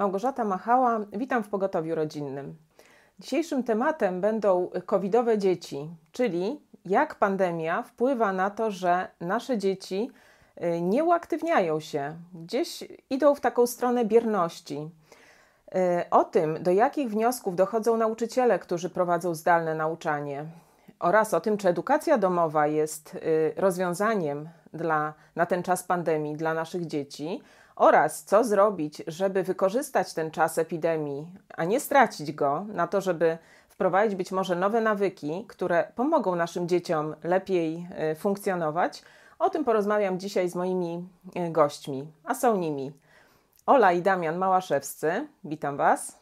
Małgorzata Machała, witam w Pogotowiu Rodzinnym. Dzisiejszym tematem będą covidowe dzieci, czyli jak pandemia wpływa na to, że nasze dzieci y, nie uaktywniają się, gdzieś idą w taką stronę bierności. Y, o tym, do jakich wniosków dochodzą nauczyciele, którzy prowadzą zdalne nauczanie, oraz o tym, czy edukacja domowa jest y, rozwiązaniem dla, na ten czas pandemii dla naszych dzieci, oraz co zrobić, żeby wykorzystać ten czas epidemii, a nie stracić go na to, żeby wprowadzić być może nowe nawyki, które pomogą naszym dzieciom lepiej y, funkcjonować. O tym porozmawiam dzisiaj z moimi y, gośćmi, a są nimi Ola i Damian Małaszewscy. Witam Was.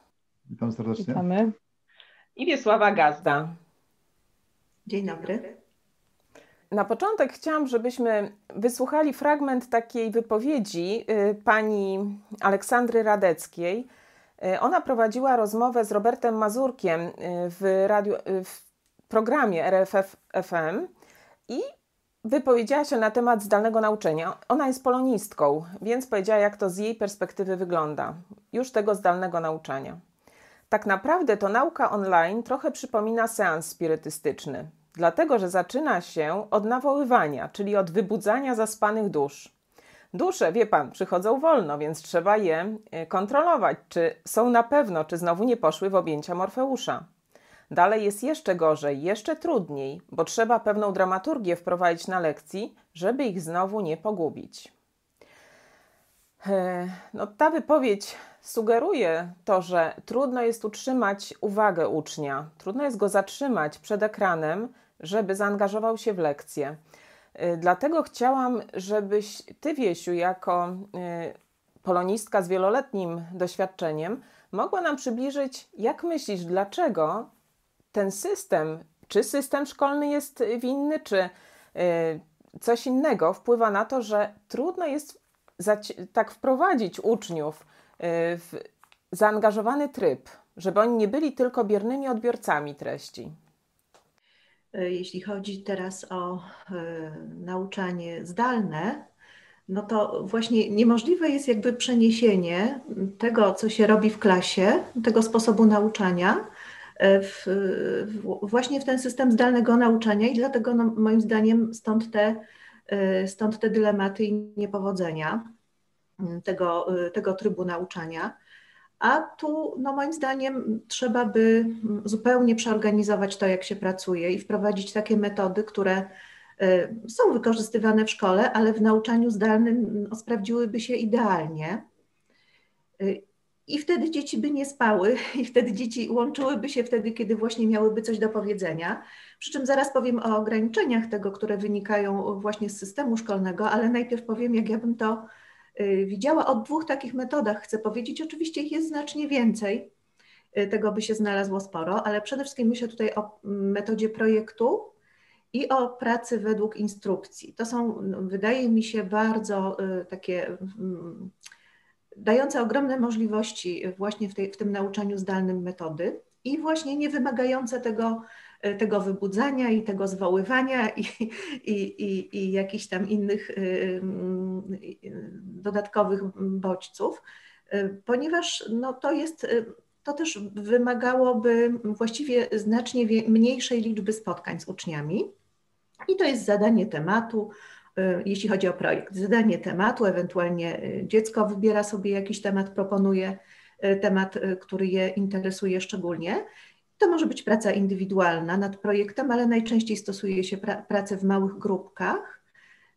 Witam serdecznie. Witamy. I Wiesława Gazda. Dzień dobry. Na początek chciałam, żebyśmy wysłuchali fragment takiej wypowiedzi y, pani Aleksandry Radeckiej. Y, ona prowadziła rozmowę z Robertem Mazurkiem y, w, radio, w programie RFF FM i wypowiedziała się na temat zdalnego nauczania. Ona jest polonistką, więc powiedziała, jak to z jej perspektywy wygląda, już tego zdalnego nauczania. Tak naprawdę to nauka online trochę przypomina seans spirytystyczny dlatego że zaczyna się od nawoływania, czyli od wybudzania zaspanych dusz. Dusze, wie pan, przychodzą wolno, więc trzeba je e, kontrolować, czy są na pewno, czy znowu nie poszły w objęcia Morfeusza. Dalej jest jeszcze gorzej, jeszcze trudniej, bo trzeba pewną dramaturgię wprowadzić na lekcji, żeby ich znowu nie pogubić. No, ta wypowiedź sugeruje to, że trudno jest utrzymać uwagę ucznia, trudno jest go zatrzymać przed ekranem, żeby zaangażował się w lekcję. Y, dlatego chciałam, żebyś ty, Wiesiu, jako y, polonistka z wieloletnim doświadczeniem, mogła nam przybliżyć, jak myślisz, dlaczego ten system, czy system szkolny jest winny, czy y, coś innego wpływa na to, że trudno jest tak wprowadzić uczniów w zaangażowany tryb, żeby oni nie byli tylko biernymi odbiorcami treści. E, jeśli chodzi teraz o e, nauczanie zdalne, no to właśnie niemożliwe jest jakby przeniesienie tego, co się robi w klasie, tego sposobu nauczania, e, w, w, właśnie w ten system zdalnego nauczania i dlatego no, moim zdaniem stąd te, stąd te dylematy i niepowodzenia tego, tego trybu nauczania. A tu, no moim zdaniem, trzeba by zupełnie przeorganizować to, jak się pracuje i wprowadzić takie metody, które y, są wykorzystywane w szkole, ale w nauczaniu zdalnym no, sprawdziłyby się idealnie. Y, I wtedy dzieci by nie spały, i wtedy dzieci łączyłyby się wtedy, kiedy właśnie miałyby coś do powiedzenia. Przy czym zaraz powiem o ograniczeniach tego, które wynikają właśnie z systemu szkolnego, ale najpierw powiem, jak ja bym to widziała o dwóch takich metodach, chcę powiedzieć. Oczywiście ich jest znacznie więcej, y, tego by się znalazło sporo, ale przede wszystkim myślę tutaj o metodzie projektu i o pracy według instrukcji. To są, no, wydaje mi się, bardzo y, takie mm, dające ogromne możliwości właśnie w, tej, w tym nauczaniu zdalnym metody i właśnie nie wymagające tego tego wybudzania i tego zwoływania i, i, i, i jakichś tam innych y, y, dodatkowych bodźców, e, ponieważ no, to jest, e, to też wymagałoby właściwie znacznie mniejszej liczby spotkań z uczniami. I to jest zadanie tematu, jeśli chodzi o projekt. Zadanie tematu, ewentualnie dziecko wybiera sobie jakiś temat, proponuje temat, który je interesuje szczególnie. To może być praca indywidualna nad projektem, ale najczęściej stosuje się pra pracę w małych grupkach.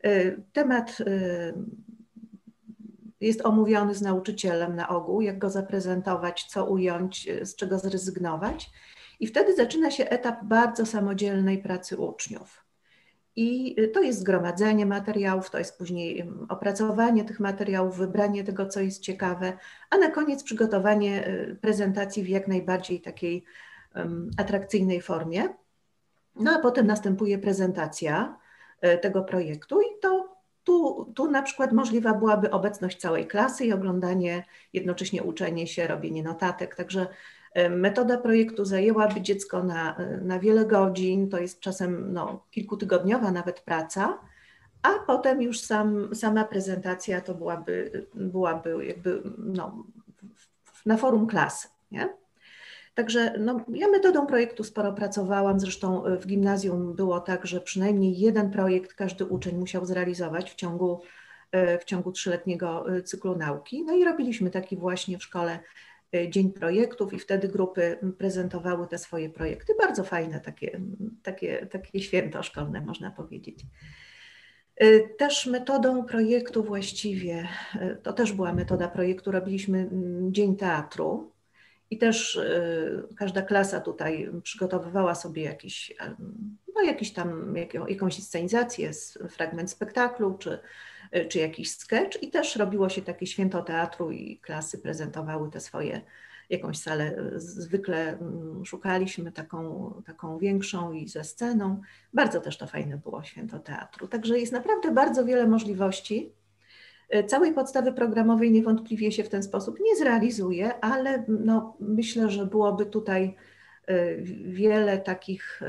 Y, temat y, jest omówiony z nauczycielem na ogół, jak go zaprezentować, co ująć, y, z czego zrezygnować. I wtedy zaczyna się etap bardzo samodzielnej pracy uczniów. I to jest zgromadzenie materiałów, to jest później opracowanie tych materiałów, wybranie tego, co jest ciekawe, a na koniec przygotowanie prezentacji w jak najbardziej takiej atrakcyjnej formie. No a potem następuje prezentacja e, tego projektu i to tu, tu na przykład możliwa byłaby obecność całej klasy i oglądanie, jednocześnie uczenie się, robienie notatek. Także metoda projektu zajęłaby dziecko na, na wiele godzin, to jest czasem no, kilkutygodniowa nawet praca, a potem już sam, sama prezentacja to byłaby, byłaby jakby no, na forum klasy. Nie? Także no, ja metodą projektu sporo pracowałam, zresztą w gimnazjum było tak, że przynajmniej jeden projekt każdy uczeń musiał zrealizować w ciągu, w ciągu trzyletniego cyklu nauki. No i robiliśmy taki właśnie w szkole Dzień Projektów i wtedy grupy prezentowały te swoje projekty. Bardzo fajne takie, takie, takie święto szkolne, można powiedzieć. Też metodą projektu właściwie, to też była metoda projektu, robiliśmy Dzień Teatru i też y, każda klasa tutaj przygotowywała sobie jakiś, no jakiś tam, jakąś scenizację, fragment spektaklu czy, czy jakiś sketch i też robiło się takie święto teatru i klasy prezentowały te swoje jakąś salę zwykle mm, szukaliśmy taką, taką większą i ze sceną. Bardzo też to fajne było święto teatru. Także jest naprawdę bardzo wiele możliwości. E, całej podstawy programowej niewątpliwie się w ten sposób nie zrealizuje, ale no, myślę, że byłoby tutaj e, wiele takich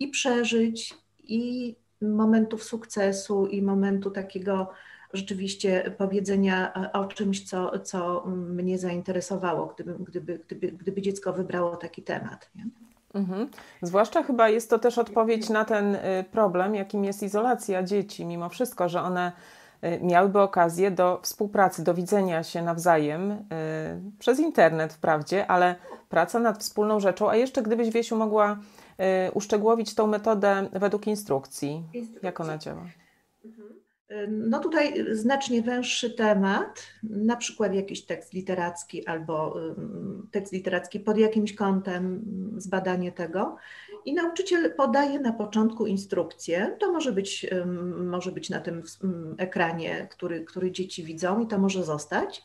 i przeżyć, i momentów sukcesu, i momentu takiego rzeczywiście powiedzenia e, o czymś, co, co mnie zainteresowało, gdyby, gdyby, gdyby, gdyby dziecko wybrało taki temat. Nie? Mhm. Zwłaszcza chyba jest to też odpowiedź na ten y, problem, jakim jest izolacja dzieci, mimo wszystko, że one miałyby okazję do współpracy, do widzenia się nawzajem y, przez internet wprawdzie, ale praca nad wspólną rzeczą, a jeszcze gdybyś Wiesiu mogła uszczegółowić tą metodę według instrukcji, instrukcji. jak ona działa. No tutaj znacznie węższy temat, na przykład jakiś tekst literacki albo tekst literacki pod jakimś kątem, zbadanie tego. I nauczyciel podaje na początku instrukcję. To może być, może być na tym ekranie, który, który dzieci widzą i to może zostać.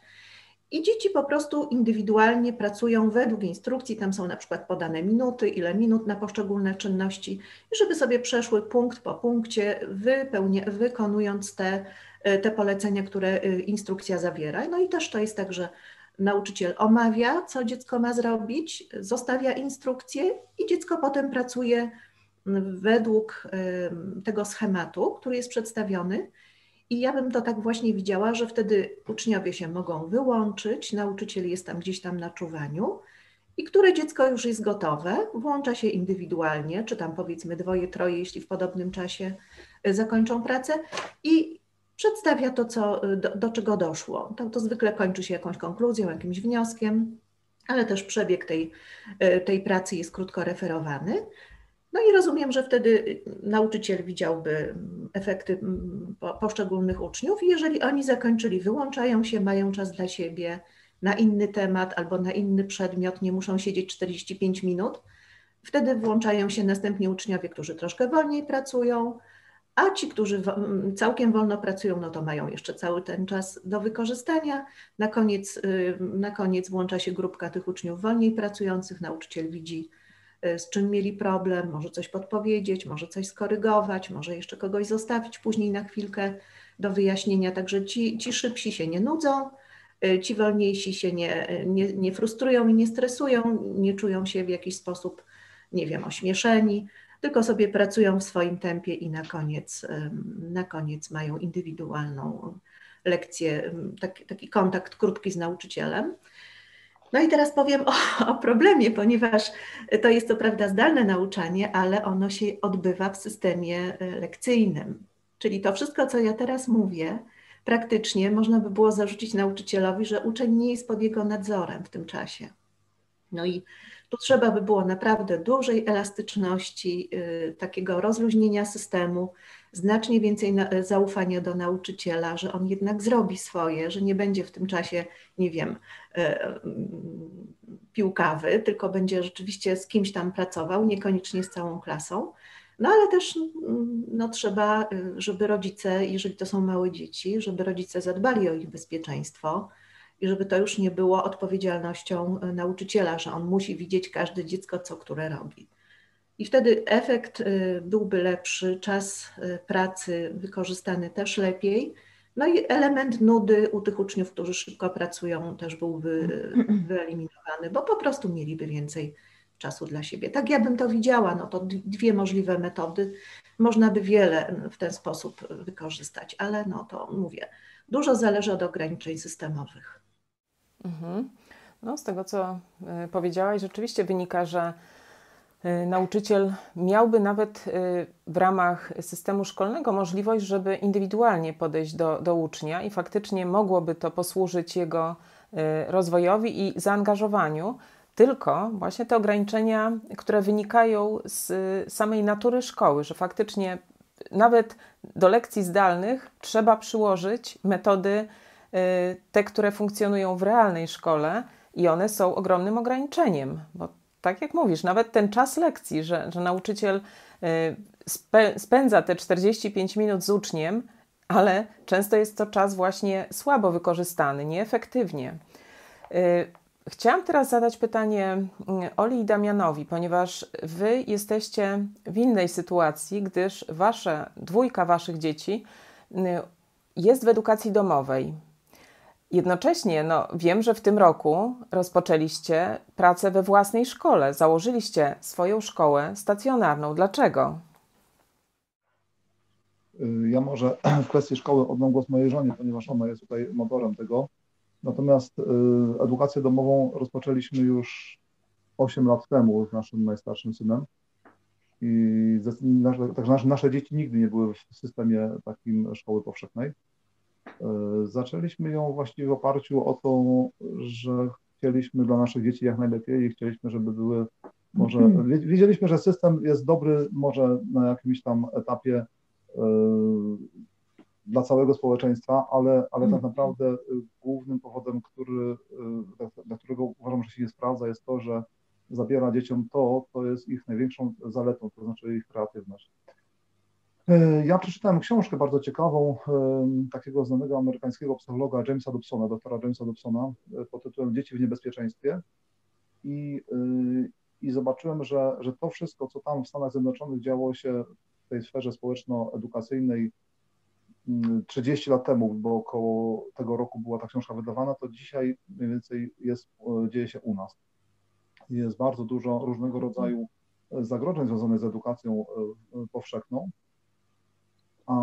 I dzieci po prostu indywidualnie pracują według instrukcji, tam są na przykład podane minuty, ile minut na poszczególne czynności, i żeby sobie przeszły punkt po punkcie, wypełnia, wykonując te, te polecenia, które y, instrukcja zawiera. No i też to jest tak, że nauczyciel omawia, co dziecko ma zrobić, zostawia instrukcję i dziecko potem pracuje według tego schematu, który jest przedstawiony. I ja bym to tak właśnie widziała, że wtedy uczniowie się mogą wyłączyć, nauczyciel jest tam gdzieś tam na czuwaniu i które dziecko już jest gotowe, włącza się indywidualnie, czy tam powiedzmy dwoje, troje, jeśli w podobnym czasie y, zakończą pracę i przedstawia to, co, do, do czego doszło. To, to zwykle kończy się jakąś konkluzją, jakimś wnioskiem, ale też przebieg tej, y, tej pracy jest krótko referowany. No i rozumiem, że wtedy nauczyciel widziałby efekty poszczególnych uczniów i jeżeli oni zakończyli, wyłączają się, mają czas dla siebie na inny temat albo na inny przedmiot, nie muszą siedzieć 45 minut, wtedy włączają się następni uczniowie, którzy troszkę wolniej pracują, a ci, którzy całkiem wolno pracują, no to mają jeszcze cały ten czas do wykorzystania. Na koniec, y, na koniec włącza się grupka tych uczniów wolniej pracujących, nauczyciel widzi, Y, z czym mieli problem, może coś podpowiedzieć, może coś skorygować, może jeszcze kogoś zostawić później na chwilkę do wyjaśnienia. Także ci, ci szybsi się nie nudzą, y, ci wolniejsi się nie, nie, nie frustrują i nie stresują, nie czują się w jakiś sposób, nie wiem, ośmieszeni, tylko sobie pracują w swoim tempie i na koniec, na koniec mają indywidualną lekcję, taki, taki kontakt krótki z nauczycielem. No i teraz powiem o, o, problemie, ponieważ to jest co prawda zdalne nauczanie, ale ono się odbywa w systemie e, lekcyjnym. Czyli to wszystko, co ja teraz mówię, praktycznie można by było zarzucić nauczycielowi, że uczeń nie jest pod jego nadzorem w tym czasie. No i tu trzeba by było naprawdę dużej elastyczności, yy, takiego rozluźnienia systemu, znacznie więcej na, zaufania do nauczyciela, że on jednak zrobi swoje, że nie będzie w tym czasie, nie wiem, yy, piłkawy, tylko będzie rzeczywiście z kimś tam pracował, niekoniecznie z całą klasą. No ale też no, trzeba, y, żeby rodzice, jeżeli to są małe dzieci, żeby rodzice zadbali o ich bezpieczeństwo, i żeby to już nie było odpowiedzialnością e, nauczyciela, że on musi widzieć każde dziecko, co które robi. I wtedy efekt e, byłby lepszy, czas e, pracy wykorzystany też lepiej. No i element nudy u tych uczniów, którzy szybko pracują, też byłby wyeliminowany, bo po prostu mieliby więcej czasu dla siebie. Tak ja bym to widziała, no to dwie możliwe metody. Można by wiele w ten sposób wykorzystać, ale no to mówię, dużo zależy od ograniczeń systemowych. Mhm. No, z tego, co y, powiedziałaś, rzeczywiście wynika, że y, nauczyciel miałby nawet y, w ramach systemu szkolnego możliwość, żeby indywidualnie podejść do, do ucznia i faktycznie mogłoby to posłużyć jego rozwojowi i zaangażowaniu. Tylko właśnie te ograniczenia, które wynikają z samej natury szkoły, że faktycznie nawet do lekcji zdalnych trzeba przyłożyć metody, te, które funkcjonują w realnej szkole, i one są ogromnym ograniczeniem, bo tak jak mówisz, nawet ten czas lekcji, że, że nauczyciel y, spędza te 45 minut z uczniem, ale często jest to czas właśnie słabo wykorzystany, nieefektywnie. Y, chciałam teraz zadać pytanie y, Oli i Damianowi, ponieważ wy jesteście w innej sytuacji, gdyż wasze, dwójka waszych dzieci jest w edukacji domowej. Jednocześnie no, wiem, że w tym roku rozpoczęliście pracę we własnej szkole, założyliście swoją szkołę stacjonarną. Dlaczego? Y, ja może w kwestii szkoły oddam głos mojej żonie, ponieważ ona jest tutaj motorem tego. Natomiast y, edukację domową rozpoczęliśmy już 8 lat temu z naszym najstarszym synem. I nasze, nasze dzieci nigdy nie były w systemie takim szkoły powszechnej. E, zaczęliśmy ją właściwie w oparciu o to, że chcieliśmy dla naszych dzieci jak najlepiej i chcieliśmy, żeby były może, mhm. wiedzieliśmy, że system jest dobry może na jakimś tam etapie e, dla całego społeczeństwa, ale, ale tak mhm. naprawdę głównym powodem, który, dla którego uważam, że się nie sprawdza, jest to, że zabiera dzieciom to, co jest ich największą zaletą, to znaczy ich kreatywność. E, ja przeczytałem książkę bardzo ciekawą e, takiego znanego amerykańskiego psychologa Jamesa Dobsona, doktora Jamesa Dobsona e, pod tytułem Dzieci w niebezpieczeństwie i, i zobaczyłem, że, że to wszystko, co tam w Stanach Zjednoczonych działo się w tej sferze społeczno-edukacyjnej 30 mm, lat temu, bo około tego roku była ta książka wydawana, to dzisiaj mniej więcej jest, dzieje się u nas. Jest bardzo dużo różnego rodzaju zagrożeń związanych z edukacją powszechną a,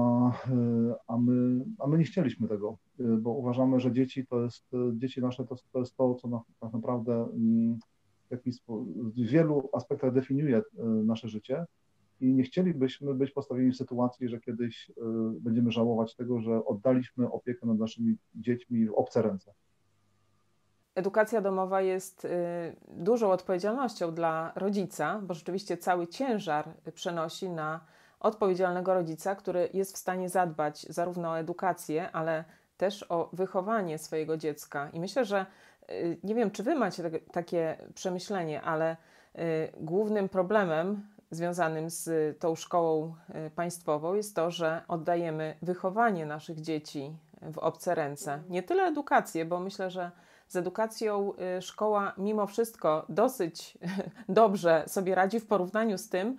a, my, a my nie chcieliśmy tego, bo uważamy, że dzieci to jest, dzieci nasze to, to jest to, co na, tak naprawdę mm, w, jakiś, w wielu aspektach definiuje e, nasze życie i nie chcielibyśmy być postawieni w sytuacji, że kiedyś e, będziemy żałować tego, że oddaliśmy opiekę nad naszymi dziećmi w obce ręce. Edukacja domowa jest dużą odpowiedzialnością dla rodzica, bo rzeczywiście cały ciężar przenosi na odpowiedzialnego rodzica, który jest w stanie zadbać zarówno o edukację, ale też o wychowanie swojego dziecka. I myślę, że y, nie wiem, czy wy macie takie przemyślenie, ale y, głównym problemem związanym z tą szkołą y, państwową jest to, że oddajemy wychowanie naszych dzieci w obce ręce. Nie tyle edukację, bo myślę, że z edukacją szkoła mimo wszystko dosyć dobrze sobie radzi w porównaniu z tym,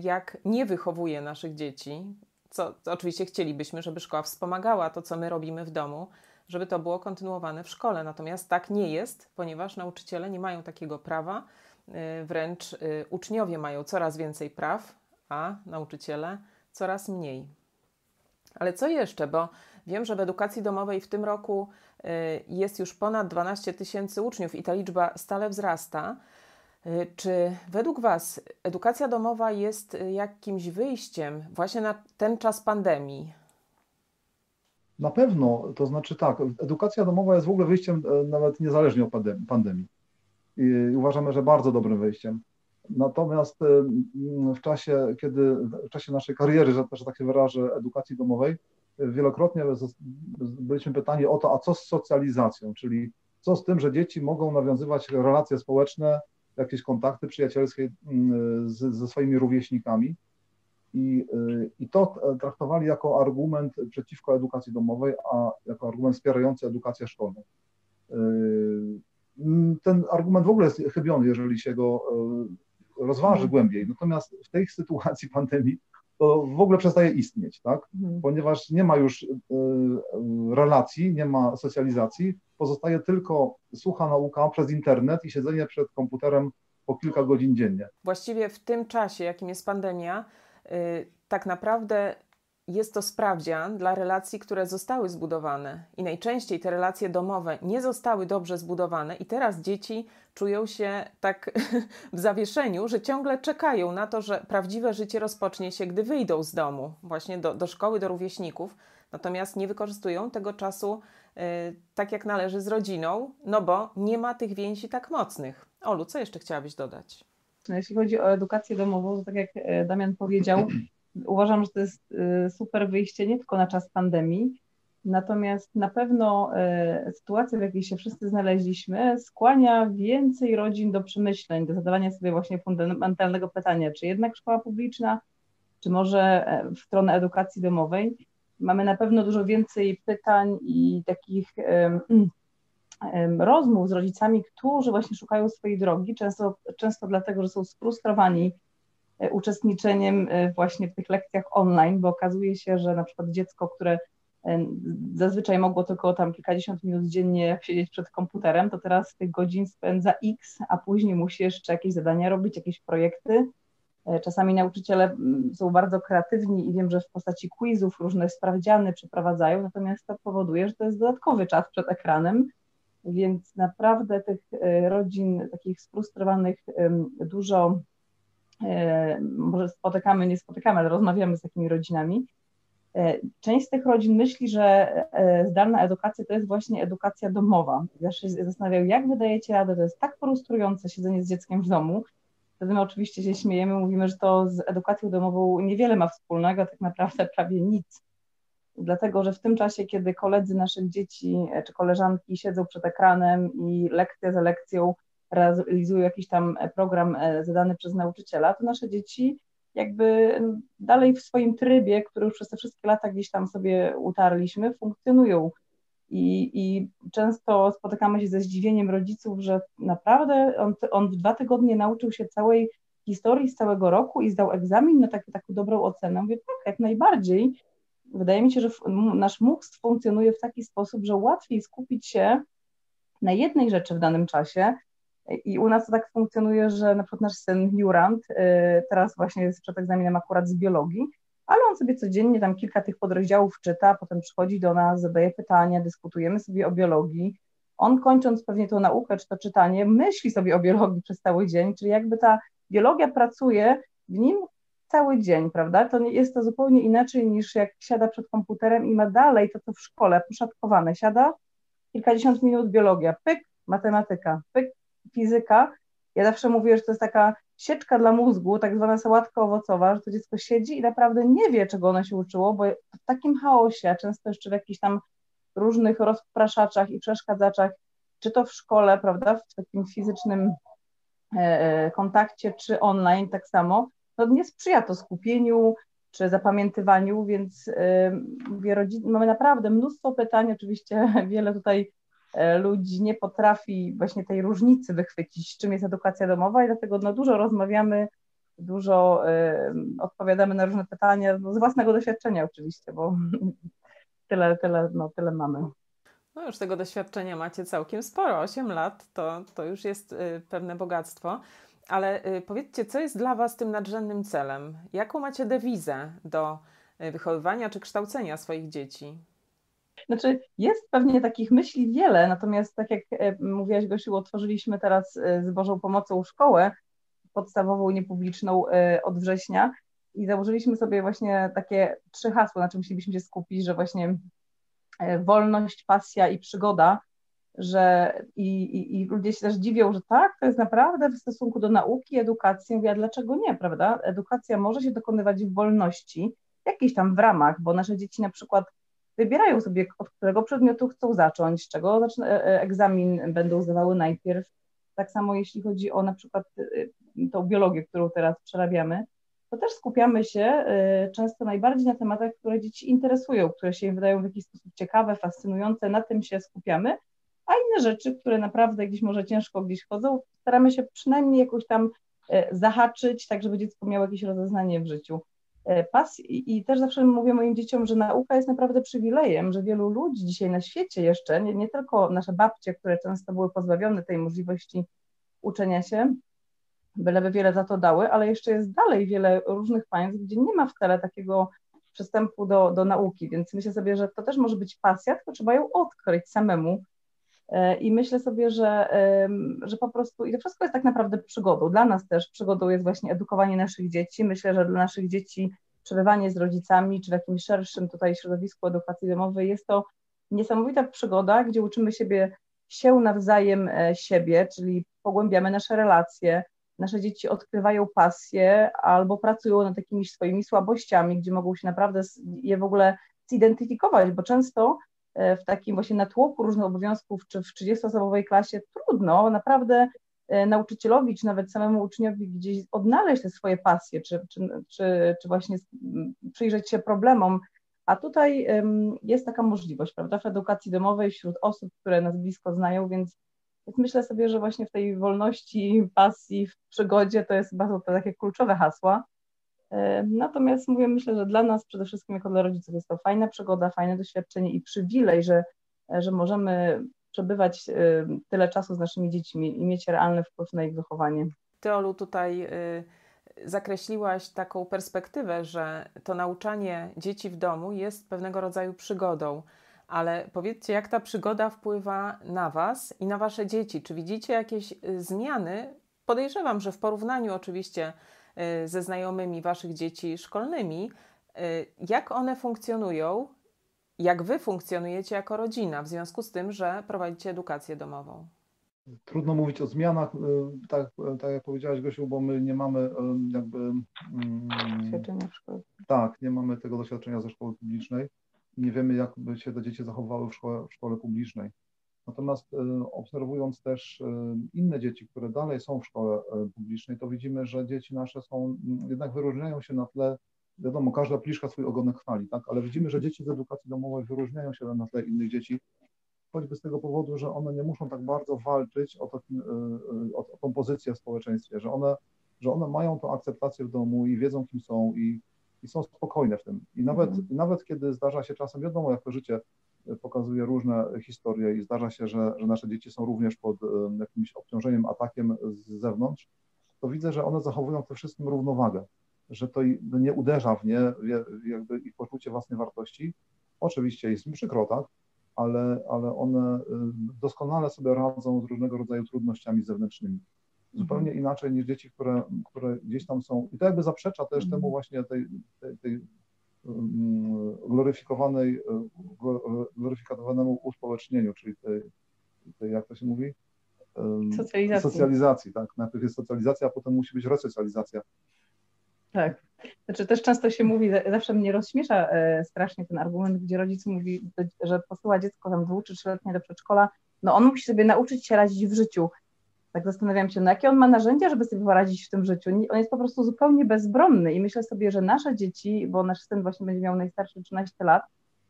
jak nie wychowuje naszych dzieci, co, co oczywiście chcielibyśmy, żeby szkoła wspomagała to, co my robimy w domu, żeby to było kontynuowane w szkole. Natomiast tak nie jest, ponieważ nauczyciele nie mają takiego prawa, e, wręcz e, uczniowie mają coraz więcej praw, a nauczyciele coraz mniej. Ale co jeszcze? Bo wiem, że w edukacji domowej w tym roku jest już ponad 12 tysięcy uczniów i ta liczba stale wzrasta. Y, czy według Was edukacja domowa jest y, jakimś wyjściem właśnie na ten czas pandemii? Na pewno, to znaczy tak, edukacja domowa jest w ogóle wyjściem e, nawet niezależnie od pandemii. I uważamy, że bardzo dobrym wyjściem. Natomiast e, w czasie, kiedy w czasie naszej kariery, że, że tak się wyrażę, edukacji domowej, wielokrotnie byliśmy pytani o to, a co z socjalizacją, czyli co z tym, że dzieci mogą nawiązywać relacje społeczne jakieś kontakty przyjacielskie mm, z, ze swoimi rówieśnikami. I, y, I to traktowali jako argument przeciwko edukacji domowej, a jako argument wspierający edukację szkolną. Y, mm, ten argument w ogóle jest chybiony, jeżeli się go y, rozważy głębiej. Natomiast w tej sytuacji pandemii to w ogóle przestaje istnieć, tak? Mhm. Ponieważ nie ma już relacji, nie ma socjalizacji, pozostaje tylko sucha nauka przez internet i siedzenie przed komputerem po kilka godzin dziennie. Właściwie w tym czasie, jakim jest pandemia, yy, tak naprawdę jest to sprawdzian dla relacji, które zostały zbudowane. I najczęściej te relacje domowe nie zostały dobrze zbudowane, i teraz dzieci czują się tak w zawieszeniu, że ciągle czekają na to, że prawdziwe życie rozpocznie się, gdy wyjdą z domu, właśnie do, do szkoły, do rówieśników. Natomiast nie wykorzystują tego czasu y, tak, jak należy z rodziną, no bo nie ma tych więzi tak mocnych. Olu, co jeszcze chciałabyś dodać? Jeśli chodzi o edukację domową, to tak jak e, Damian powiedział, uważam, że to jest y, super wyjście nie tylko na czas pandemii, natomiast na pewno y, sytuacja, w jakiej się wszyscy znaleźliśmy, skłania więcej rodzin do przemyśleń, do zadawania sobie właśnie fundamentalnego pytania, czy jednak szkoła publiczna, czy może e, w stronę edukacji domowej. Mamy na pewno dużo więcej pytań i takich rozmów z rodzicami, którzy właśnie szukają swojej drogi, często, często dlatego, że są sfrustrowani uczestniczeniem e, właśnie w tych lekcjach online, bo okazuje się, że na przykład dziecko, które e, zazwyczaj mogło tylko tam kilkadziesiąt minut dziennie siedzieć przed komputerem, to teraz tych godzin spędza x, a później musi jeszcze jakieś zadania robić, jakieś projekty. Czasami nauczyciele są bardzo kreatywni i wiem, że w postaci quizów różne sprawdziany przeprowadzają, natomiast to powoduje, że to jest dodatkowy czas przed ekranem, więc naprawdę tych rodzin takich sfrustrowanych dużo E, może spotykamy, nie spotykamy, ale rozmawiamy z takimi rodzinami. E, część z tych rodzin myśli, że e, zdalna edukacja to jest właśnie edukacja domowa. Zawsze się zastanawiają, jak wydajecie radę, to jest tak frustrujące siedzenie z dzieckiem w domu. Wtedy my oczywiście się śmiejemy, mówimy, że to z edukacją domową niewiele ma wspólnego, tak naprawdę prawie nic. Dlatego, że w tym czasie, kiedy koledzy naszych dzieci czy koleżanki siedzą przed ekranem i lekcja za lekcją realizują jakiś tam e, program e, zadany przez nauczyciela, to nasze dzieci jakby dalej w swoim trybie, który już przez te wszystkie lata gdzieś tam sobie utarliśmy, funkcjonują. I, I często spotykamy się ze zdziwieniem rodziców, że naprawdę on, on w dwa tygodnie nauczył się całej historii z całego roku i zdał egzamin na taki, taką dobrą ocenę. Mówię, tak, jak najbardziej. Wydaje mi się, że nasz mózg funkcjonuje w taki sposób, że łatwiej skupić się na jednej rzeczy w danym czasie, i u nas to tak funkcjonuje, że na przykład nasz syn Jurand y, teraz właśnie jest przed egzaminem akurat z biologii, ale on sobie codziennie tam kilka tych podrozdziałów czyta, potem przychodzi do nas, zadaje pytania, dyskutujemy sobie o biologii. On kończąc pewnie tą naukę czy to czytanie, myśli sobie o biologii przez cały dzień, czyli jakby ta biologia pracuje w nim cały dzień, prawda? To nie, jest to zupełnie inaczej niż jak siada przed komputerem i ma dalej to, co w szkole, poszatkowane. Siada, kilkadziesiąt minut biologia, pyk, matematyka, pyk, fizyka, ja zawsze mówię, że to jest taka sieczka dla mózgu, tak zwana sałatka owocowa, że to dziecko siedzi i naprawdę nie wie, czego ono się uczyło, bo w takim chaosie, a często jeszcze w jakichś tam różnych rozpraszaczach i przeszkadzaczach, czy to w szkole, prawda, w takim fizycznym e, e, kontakcie, czy online tak samo, to nie sprzyja to skupieniu czy zapamiętywaniu, więc e, mówię, mamy naprawdę mnóstwo pytań, oczywiście wiele tutaj ludzi nie potrafi właśnie tej różnicy wychwycić, czym jest edukacja domowa i dlatego no, dużo rozmawiamy, dużo y, odpowiadamy na różne pytania, no, z własnego doświadczenia oczywiście, bo tyle, tyle, no, tyle mamy. No już tego doświadczenia macie całkiem sporo, 8 lat to, to już jest y, pewne bogactwo. Ale y, powiedzcie, co jest dla Was tym nadrzędnym celem? Jaką macie dewizę do wychowywania czy kształcenia swoich dzieci? Znaczy, jest pewnie takich myśli wiele, natomiast tak jak e, mówiłaś, Gosiu, otworzyliśmy teraz e, z Bożą pomocą szkołę podstawową, niepubliczną e, od września i założyliśmy sobie właśnie takie trzy hasła, na czym musielibyśmy się skupić, że właśnie wolność, pasja i przygoda, że i, i, i, ludzie się też dziwią, że tak, to jest naprawdę w stosunku do nauki, edukacji. Mówię, a dlaczego nie, prawda? Edukacja może się dokonywać w wolności, jakiejś tam w ramach, bo nasze dzieci na przykład wybierają sobie, od którego przedmiotu chcą zacząć, czego e, e, egzamin będą zdawały najpierw. Tak samo jeśli chodzi o na przykład e, tą biologię, którą teraz przerabiamy, to też skupiamy się często najbardziej na tematach, które dzieci interesują, które się wydają w jakiś sposób ciekawe, fascynujące, na tym się skupiamy, a inne rzeczy, które naprawdę gdzieś może ciężko gdzieś chodzą, staramy się przynajmniej jakoś tam zahaczyć, tak żeby dziecko miało jakieś rozeznanie w życiu. E, pas i też zawsze mówię moim dzieciom, że nauka jest naprawdę przywilejem, że wielu ludzi dzisiaj na świecie jeszcze, nie, nie tylko nasze babcie, które często były pozbawione tej możliwości uczenia się, byleby wiele za to dały, ale jeszcze jest dalej wiele różnych państw, gdzie nie ma wcale takiego przystępu do, do nauki, więc myślę sobie, że to też może być pasja, tylko trzeba ją odkryć samemu. E, I myślę sobie, że, że po prostu, i to wszystko jest tak naprawdę przygodą. Dla nas też przygodą jest właśnie edukowanie naszych dzieci. Myślę, że dla naszych dzieci przebywanie z rodzicami, czy w jakimś szerszym tutaj środowisku edukacji domowej jest to niesamowita przygoda, gdzie uczymy siebie, się nawzajem e, siebie, czyli pogłębiamy nasze relacje, nasze dzieci odkrywają pasję albo pracują nad jakimiś swoimi słabościami, gdzie mogą się naprawdę je w ogóle zidentyfikować, bo często w takim właśnie natłoku różnych obowiązków, czy w 30-osobowej klasie trudno naprawdę e, nauczycielowi, czy nawet samemu uczniowi gdzieś odnaleźć te swoje pasje, czy, czy, czy, czy właśnie przyjrzeć się problemom. A tutaj jest taka możliwość, prawda, w edukacji domowej wśród osób, które nas blisko znają, więc więc myślę sobie, że właśnie w tej wolności, pasji, w przygodzie to jest bardzo to takie kluczowe hasła. E, natomiast mówię, myślę, że dla nas przede wszystkim jako dla rodziców jest to fajna przygoda, fajne doświadczenie i przywilej, że, że możemy przebywać e, tyle czasu z naszymi dziećmi i mieć realny wpływ na ich wychowanie. Teolu, tutaj y, zakreśliłaś taką perspektywę, że to nauczanie dzieci w domu jest pewnego rodzaju przygodą ale powiedzcie, jak ta przygoda wpływa na Was i na Wasze dzieci? Czy widzicie jakieś y, zmiany? Podejrzewam, że w porównaniu oczywiście ze znajomymi Waszych dzieci szkolnymi, y, jak one funkcjonują, jak Wy funkcjonujecie jako rodzina w związku z tym, że prowadzicie edukację domową? Trudno mówić o zmianach, tak, tak jak powiedziałaś Gosiu, bo my nie mamy jakby... Mm, doświadczenia w szkole. Tak, nie mamy tego doświadczenia ze szkoły publicznej nie wiemy, jak by się te dzieci zachowały w szkole, w szkole publicznej. Natomiast e, obserwując też e, inne dzieci, które dalej są w szkole e, publicznej, to widzimy, że dzieci nasze są, jednak wyróżniają się na tle, wiadomo, każda pliszka swój ogonek chwali, tak? ale widzimy, że dzieci z edukacji domowej wyróżniają się na tle innych dzieci, choćby z tego powodu, że one nie muszą tak bardzo walczyć o, to, o, o tą pozycję w społeczeństwie, że one, że one mają tą akceptację w domu i wiedzą, kim są i i są spokojne w tym. I nawet, mhm. nawet kiedy zdarza się czasem, wiadomo, jak to życie pokazuje różne historie i zdarza się, że, że nasze dzieci są również pod e, jakimś obciążeniem, atakiem z zewnątrz, to widzę, że one zachowują przede wszystkim równowagę, że to nie uderza w nie jakby ich poczucie własnej wartości. Oczywiście jest mi przykro, tak? Ale, ale one e, doskonale sobie radzą z różnego rodzaju trudnościami zewnętrznymi zupełnie inaczej niż dzieci, które, które gdzieś tam są. I to jakby zaprzecza też temu mhm. właśnie tej, tej, tej gloryfikowanej, gloryfikowanemu uspołecznieniu, czyli tej, tej, jak to się mówi? Socjalizacji. Socjalizacji, tak. Najpierw jest socjalizacja, a potem musi być resocjalizacja. Tak. Znaczy też często się mówi, zawsze mnie rozśmiesza e, strasznie ten argument, gdzie rodzic mówi, że posyła dziecko tam dwu czy trzyletnie do przedszkola, no on musi sobie nauczyć się radzić w życiu tak zastanawiam się, no jakie on ma narzędzia, żeby sobie poradzić w tym życiu. On jest po prostu zupełnie bezbronny i myślę sobie, że nasze dzieci, bo nasz syn właśnie będzie miał najstarszy 13 lat,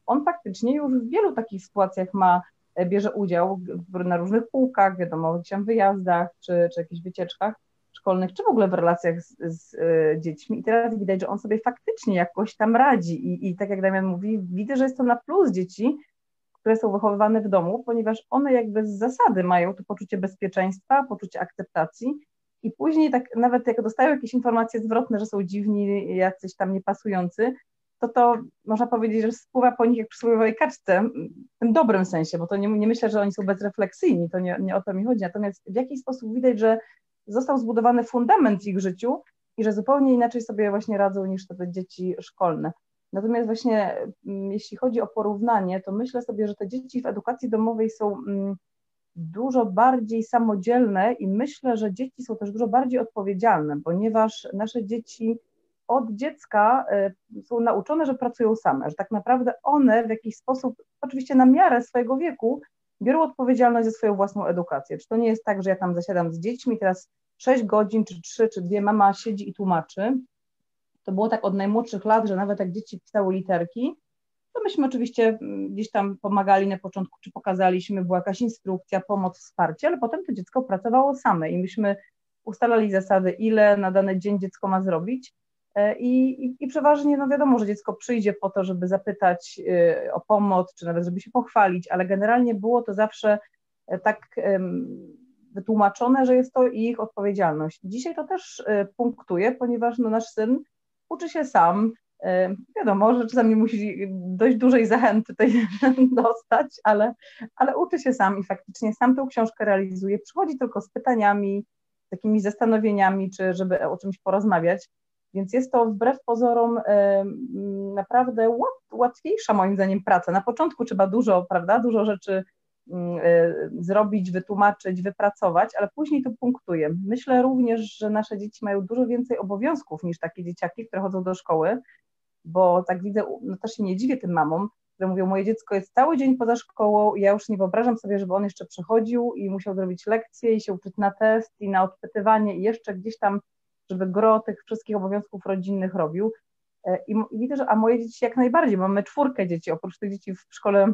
on faktycznie już w wielu takich sytuacjach ma, e, bierze udział na różnych półkach, wiadomo, gdzieś tam wyjazdach, czy, czy jakichś wycieczkach szkolnych, czy w ogóle w relacjach z, z y, dziećmi. I teraz widać, że on sobie faktycznie jakoś tam radzi. I, I tak jak Damian mówi, widzę, że jest to na plus dzieci, które są wychowywane w domu, ponieważ one jakby z zasady mają to poczucie bezpieczeństwa, poczucie akceptacji i później tak nawet jak dostają jakieś informacje zwrotne, że są dziwni, jacyś tam niepasujący, to to można powiedzieć, że spływa po nich jak przy przysłowiowej kaczce, w tym dobrym sensie, bo to nie, nie myślę, że oni są bezrefleksyjni, to nie, nie o to mi chodzi, natomiast w jakiś sposób widać, że został zbudowany fundament w ich życiu i że zupełnie inaczej sobie właśnie radzą niż te dzieci szkolne. Natomiast właśnie mm, jeśli chodzi o porównanie, to myślę sobie, że te dzieci w edukacji domowej są mm, dużo bardziej samodzielne i myślę, że dzieci są też dużo bardziej odpowiedzialne, ponieważ nasze dzieci od dziecka y, są nauczone, że pracują same, że tak naprawdę one w jakiś sposób, oczywiście na miarę swojego wieku, biorą odpowiedzialność za swoją własną edukację. Czy to nie jest tak, że ja tam zasiadam z dziećmi, teraz 6 godzin, czy 3, czy 2, mama siedzi i tłumaczy, to było tak od najmłodszych lat, że nawet jak dzieci pisały literki, to myśmy oczywiście mm, gdzieś tam pomagali na początku, czy pokazaliśmy, była jakaś instrukcja, pomoc, wsparcie, ale potem to dziecko pracowało same i myśmy ustalali zasady, ile na dany dzień dziecko ma zrobić. E, I, i, I, przeważnie, no wiadomo, że dziecko przyjdzie po to, żeby zapytać y, o pomoc, czy nawet żeby się pochwalić, ale generalnie było to zawsze e, tak wytłumaczone, że jest to ich odpowiedzialność. Dzisiaj to też punktuje, ponieważ no, nasz syn uczy się sam, Wiadomo, że czasami musi dość dużej zachęty tutaj dostać, ale, ale uczy się sam i faktycznie sam tę książkę realizuje. Przychodzi tylko z pytaniami, takimi zastanowieniami, czy żeby o czymś porozmawiać. Więc jest to wbrew pozorom naprawdę łatwiejsza moim zdaniem praca. Na początku trzeba dużo, prawda, dużo rzeczy e, zrobić, wytłumaczyć, wypracować, ale później to punktuje. Myślę również, że nasze dzieci mają dużo więcej obowiązków niż takie dzieciaki, które chodzą do szkoły, bo tak widzę, no też się nie dziwię tym mamom, które mówią, moje dziecko jest cały dzień poza szkołą i ja już nie wyobrażam sobie, żeby on jeszcze przychodził i musiał zrobić lekcje i się uczyć na test i na odpytywanie i jeszcze gdzieś tam, żeby gro tych wszystkich obowiązków rodzinnych robił. E, I, i widzę, że a moje dzieci jak najbardziej, mamy czwórkę dzieci, oprócz tych dzieci w szkole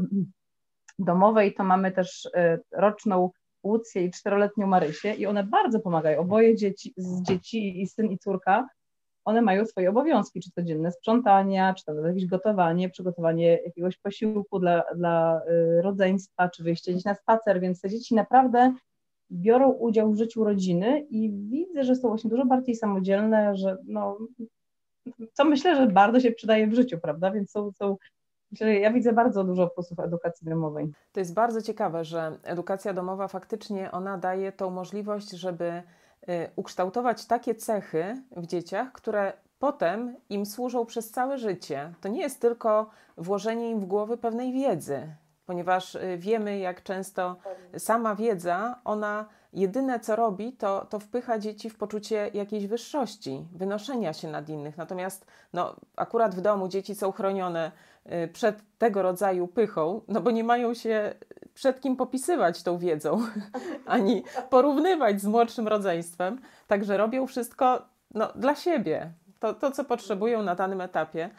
domowej, to mamy też e, roczną Łucję i czteroletnią Marysię i one bardzo pomagają. Oboje dzieci, z dzieci i syn i córka one mają swoje obowiązki, czy codzienne sprzątania, czy tam jakieś gotowanie, przygotowanie jakiegoś posiłku dla, dla y, rodzeństwa, czy wyjście gdzieś na spacer, więc te dzieci naprawdę biorą udział w życiu rodziny i widzę, że są właśnie dużo bardziej samodzielne, że no, co myślę, że bardzo się przydaje w życiu, prawda, więc są, są Że ja widzę bardzo dużo plusów edukacji domowej. To jest bardzo ciekawe, że edukacja domowa faktycznie ona daje tą możliwość, żeby Y, ukształtować takie cechy w dzieciach, które potem im służą przez całe życie. To nie jest tylko włożenie im w głowy pewnej wiedzy, ponieważ y, wiemy, jak często sama wiedza, ona jedyne co robi, to, to wpycha dzieci w poczucie jakiejś wyższości, wynoszenia się nad innych. Natomiast no, akurat w domu dzieci są chronione przed tego rodzaju pychą, no bo nie mają się przed kim popisywać tą wiedzą, ani porównywać z młodszym rodzeństwem. Także robią wszystko no, dla siebie, to, to co potrzebują na danym etapie.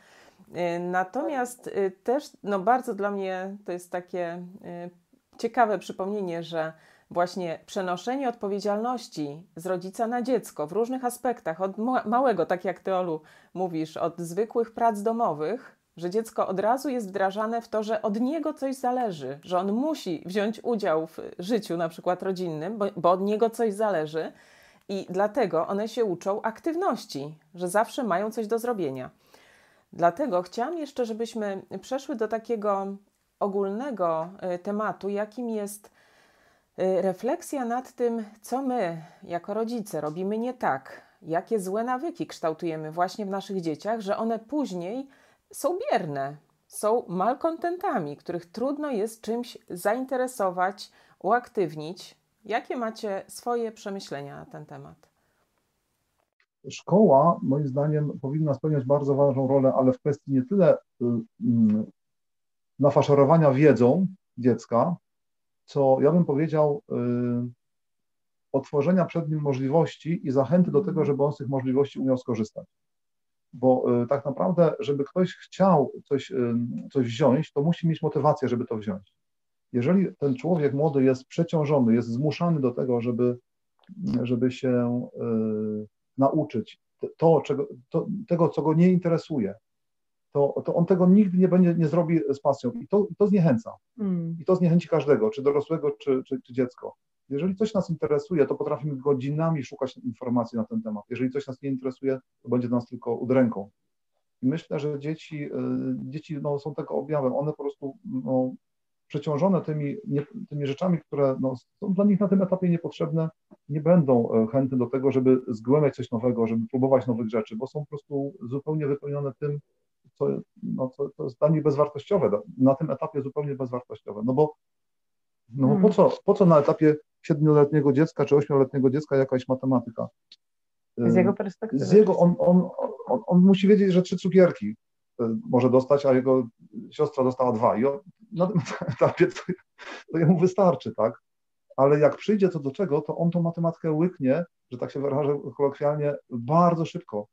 Y, natomiast y, też no, bardzo dla mnie to jest takie y, ciekawe przypomnienie, że właśnie przenoszenie odpowiedzialności z rodzica na dziecko w różnych aspektach, od małego, tak jak ty, Olu, mówisz, od zwykłych prac domowych, że dziecko od razu jest wdrażane w to, że od niego coś zależy, że on musi wziąć udział w życiu na przykład rodzinnym, bo, bo od niego coś zależy i dlatego one się uczą aktywności, że zawsze mają coś do zrobienia. Dlatego chciałam jeszcze, żebyśmy przeszły do takiego ogólnego y, tematu, jakim jest y, refleksja nad tym, co my jako rodzice robimy nie tak, jakie złe nawyki kształtujemy właśnie w naszych dzieciach, że one później są bierne, są malkontentami, których trudno jest czymś zainteresować, uaktywnić. Jakie macie swoje przemyślenia na ten temat? Szkoła, moim zdaniem, powinna spełniać bardzo ważną rolę, ale w kwestii nie tyle y, mm, nafaszerowania wiedzą dziecka, co ja bym powiedział, y, otworzenia przed nim możliwości i zachęty do tego, żeby on z tych możliwości umiał skorzystać bo y, tak naprawdę, żeby ktoś chciał coś, y, coś wziąć, to musi mieć motywację, żeby to wziąć. Jeżeli ten człowiek młody jest przeciążony, jest zmuszany do tego, żeby, żeby się y, nauczyć to, czego, to, tego, co go nie interesuje, to, to on tego nigdy nie będzie, nie zrobi z pasją i to, to zniechęca. Mm. I to zniechęci każdego, czy dorosłego, czy, czy, czy dziecko. Jeżeli coś nas interesuje, to potrafimy godzinami szukać informacji na ten temat. Jeżeli coś nas nie interesuje, to będzie nas tylko udręką. I myślę, że dzieci, y, dzieci no, są tego objawem. One po prostu no, przeciążone tymi, nie, tymi rzeczami, które no, są dla nich na tym etapie niepotrzebne, nie będą e, chętne do tego, żeby zgłębiać coś nowego, żeby próbować nowych rzeczy, bo są po prostu zupełnie wypełnione tym, co, no, co, co jest dla nich bezwartościowe, na tym etapie zupełnie bezwartościowe. No bo no hmm. po, co, po co na etapie siedmioletniego dziecka czy ośmioletniego dziecka jakaś matematyka? Z jego perspektywy. Z jego, on, on, on, on musi wiedzieć, że trzy cukierki e, może dostać, a jego siostra dostała dwa. I on, na tym etapie to, to jemu wystarczy, tak? Ale jak przyjdzie to do czego, to on tą matematykę łyknie, że tak się wyrażę kolokwialnie, bardzo szybko.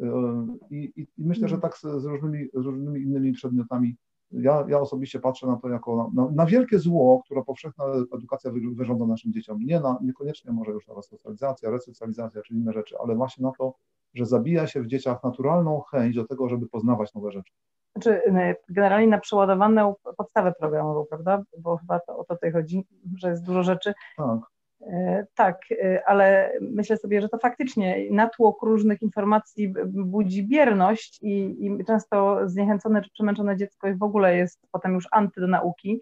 E, I, i, i myślę, że hmm. tak z, z, różnymi, z różnymi innymi przedmiotami ja, ja osobiście patrzę na to jako na, na, wielkie zło, które powszechna edukacja wyrządza naszym dzieciom. Nie na, niekoniecznie może już na resocjalizacja, resocjalizacja czy inne rzeczy, ale właśnie na to, że zabija się w dzieciach naturalną chęć do tego, żeby poznawać nowe rzeczy. Znaczy, y, generalnie na przeładowaną podstawę programową, prawda? Bo chyba to, o to tutaj chodzi, że jest dużo rzeczy. Tak. E, tak, e, ale myślę sobie, że to faktycznie natłok różnych informacji budzi bierność i, i często zniechęcone czy przemęczone dziecko w ogóle jest potem już anty do nauki.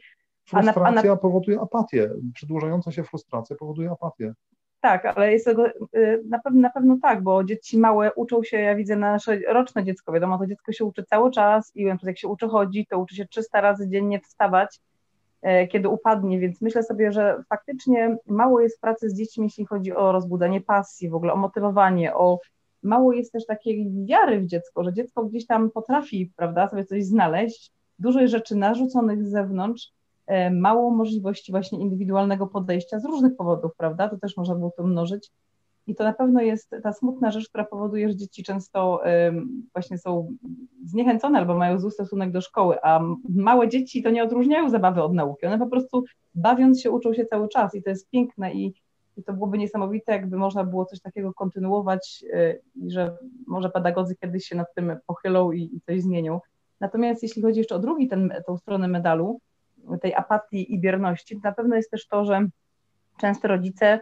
Frustracja na, na... powoduje apatię. Przedłużająca się frustracja powoduje apatię. Tak, ale jest tego, y, na pewno, na pewno tak, bo dzieci małe uczą się, ja widzę nasze roczne dziecko, wiadomo, to dziecko się uczy cały czas i jak się uczy chodzić, to uczy się 300 razy dziennie wstawać, e, kiedy upadnie, więc myślę sobie, że faktycznie mało jest pracy z dziećmi, jeśli chodzi o rozbudzanie pasji, w ogóle o motywowanie, o mało jest też takiej wiary w dziecko, że dziecko gdzieś tam potrafi, prawda, sobie coś znaleźć, dużo jest rzeczy narzuconych z zewnątrz, E, mało możliwości właśnie indywidualnego podejścia z różnych powodów, prawda? To też można było to mnożyć. I to na pewno jest ta smutna rzecz, która powoduje, że dzieci często właśnie są zniechęcone albo mają zły stosunek do szkoły, a małe dzieci to nie odróżniają zabawy od nauki. One po prostu bawiąc się uczą się cały czas i to jest piękne i, i to byłoby niesamowite, jakby można było coś takiego kontynuować e, i że może pedagodzy kiedyś się nad tym pochylą i, i coś zmienią. Natomiast jeśli chodzi jeszcze o drugi ten, tą stronę medalu, tej apatii i bierności, na pewno jest też to, że często rodzice,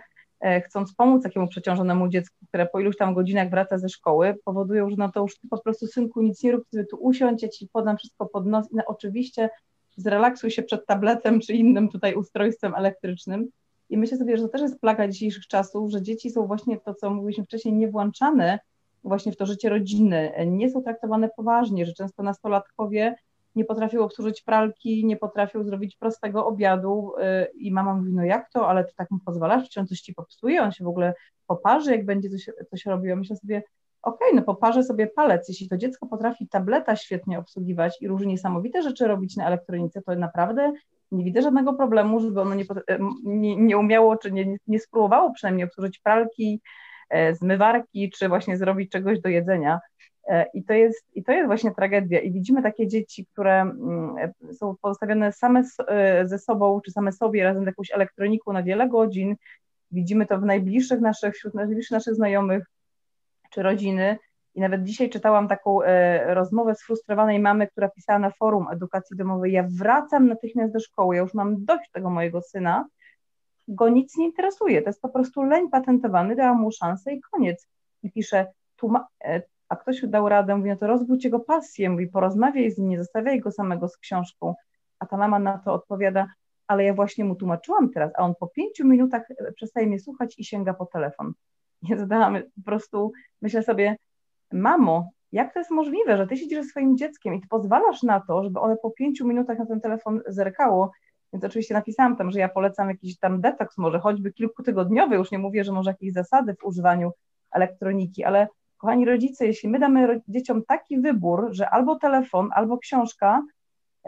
chcąc pomóc takiemu przeciążonemu dziecku, które po iluś tam godzinach wraca ze szkoły, powodują, że no to już ty po prostu synku nic nie rób, ty tu usiądź, ja ci podam wszystko pod nos i no, oczywiście zrelaksuj się przed tabletem czy innym tutaj ustrojstwem elektrycznym. I myślę sobie, że to też jest plaga dzisiejszych czasów, że dzieci są właśnie to, co mówiliśmy wcześniej, niewłączane właśnie w to życie rodziny, nie są traktowane poważnie, że często nastolatkowie nie potrafił obsłużyć pralki, nie potrafił zrobić prostego obiadu y, i mama mówi, no jak to, ale ty tak mu pozwalasz, czy on coś ci popsuje, on się w ogóle poparzy, jak będzie coś, coś robił. Myślę sobie, okej, okay, no poparzę sobie palec, jeśli to dziecko potrafi tableta świetnie obsługiwać i różne niesamowite rzeczy robić na elektronice, to naprawdę nie widzę żadnego problemu, żeby ono nie, nie, nie umiało, czy nie, nie spróbowało przynajmniej obsłużyć pralki, e, zmywarki, czy właśnie zrobić czegoś do jedzenia. E, I to, jest, I to jest właśnie tragedia. I widzimy takie dzieci, które mm, są pozostawione same e, ze sobą, czy same sobie razem z jakąś elektroniką na wiele godzin. Widzimy to w najbliższych naszych, wśród najbliższych naszych znajomych czy rodziny. I nawet dzisiaj czytałam taką e, rozmowę sfrustrowanej mamy, która pisała na forum edukacji domowej: Ja wracam natychmiast do szkoły, ja już mam dość tego mojego syna, go nic nie interesuje. To jest po prostu leń patentowany, dałam mu szansę i koniec. I pisze, a ktoś dał radę, mówi, no to rozbudź jego pasję, mówi, porozmawiaj z nim, nie zostawiaj go samego z książką. A ta mama na to odpowiada, ale ja właśnie mu tłumaczyłam teraz, a on po pięciu minutach e, przestaje mnie słuchać i sięga po telefon. Ja zadałam po prostu, myślę sobie, mamo, jak to jest możliwe, że ty siedzisz ze swoim dzieckiem i ty pozwalasz na to, żeby one po pięciu minutach na ten telefon zerkało, więc oczywiście napisałam tam, że ja polecam jakiś tam detoks, może choćby kilkutygodniowy, już nie mówię, że może jakieś zasady w używaniu elektroniki, ale Kochani rodzice, jeśli my damy dzieciom taki wybór, że albo telefon, albo książka,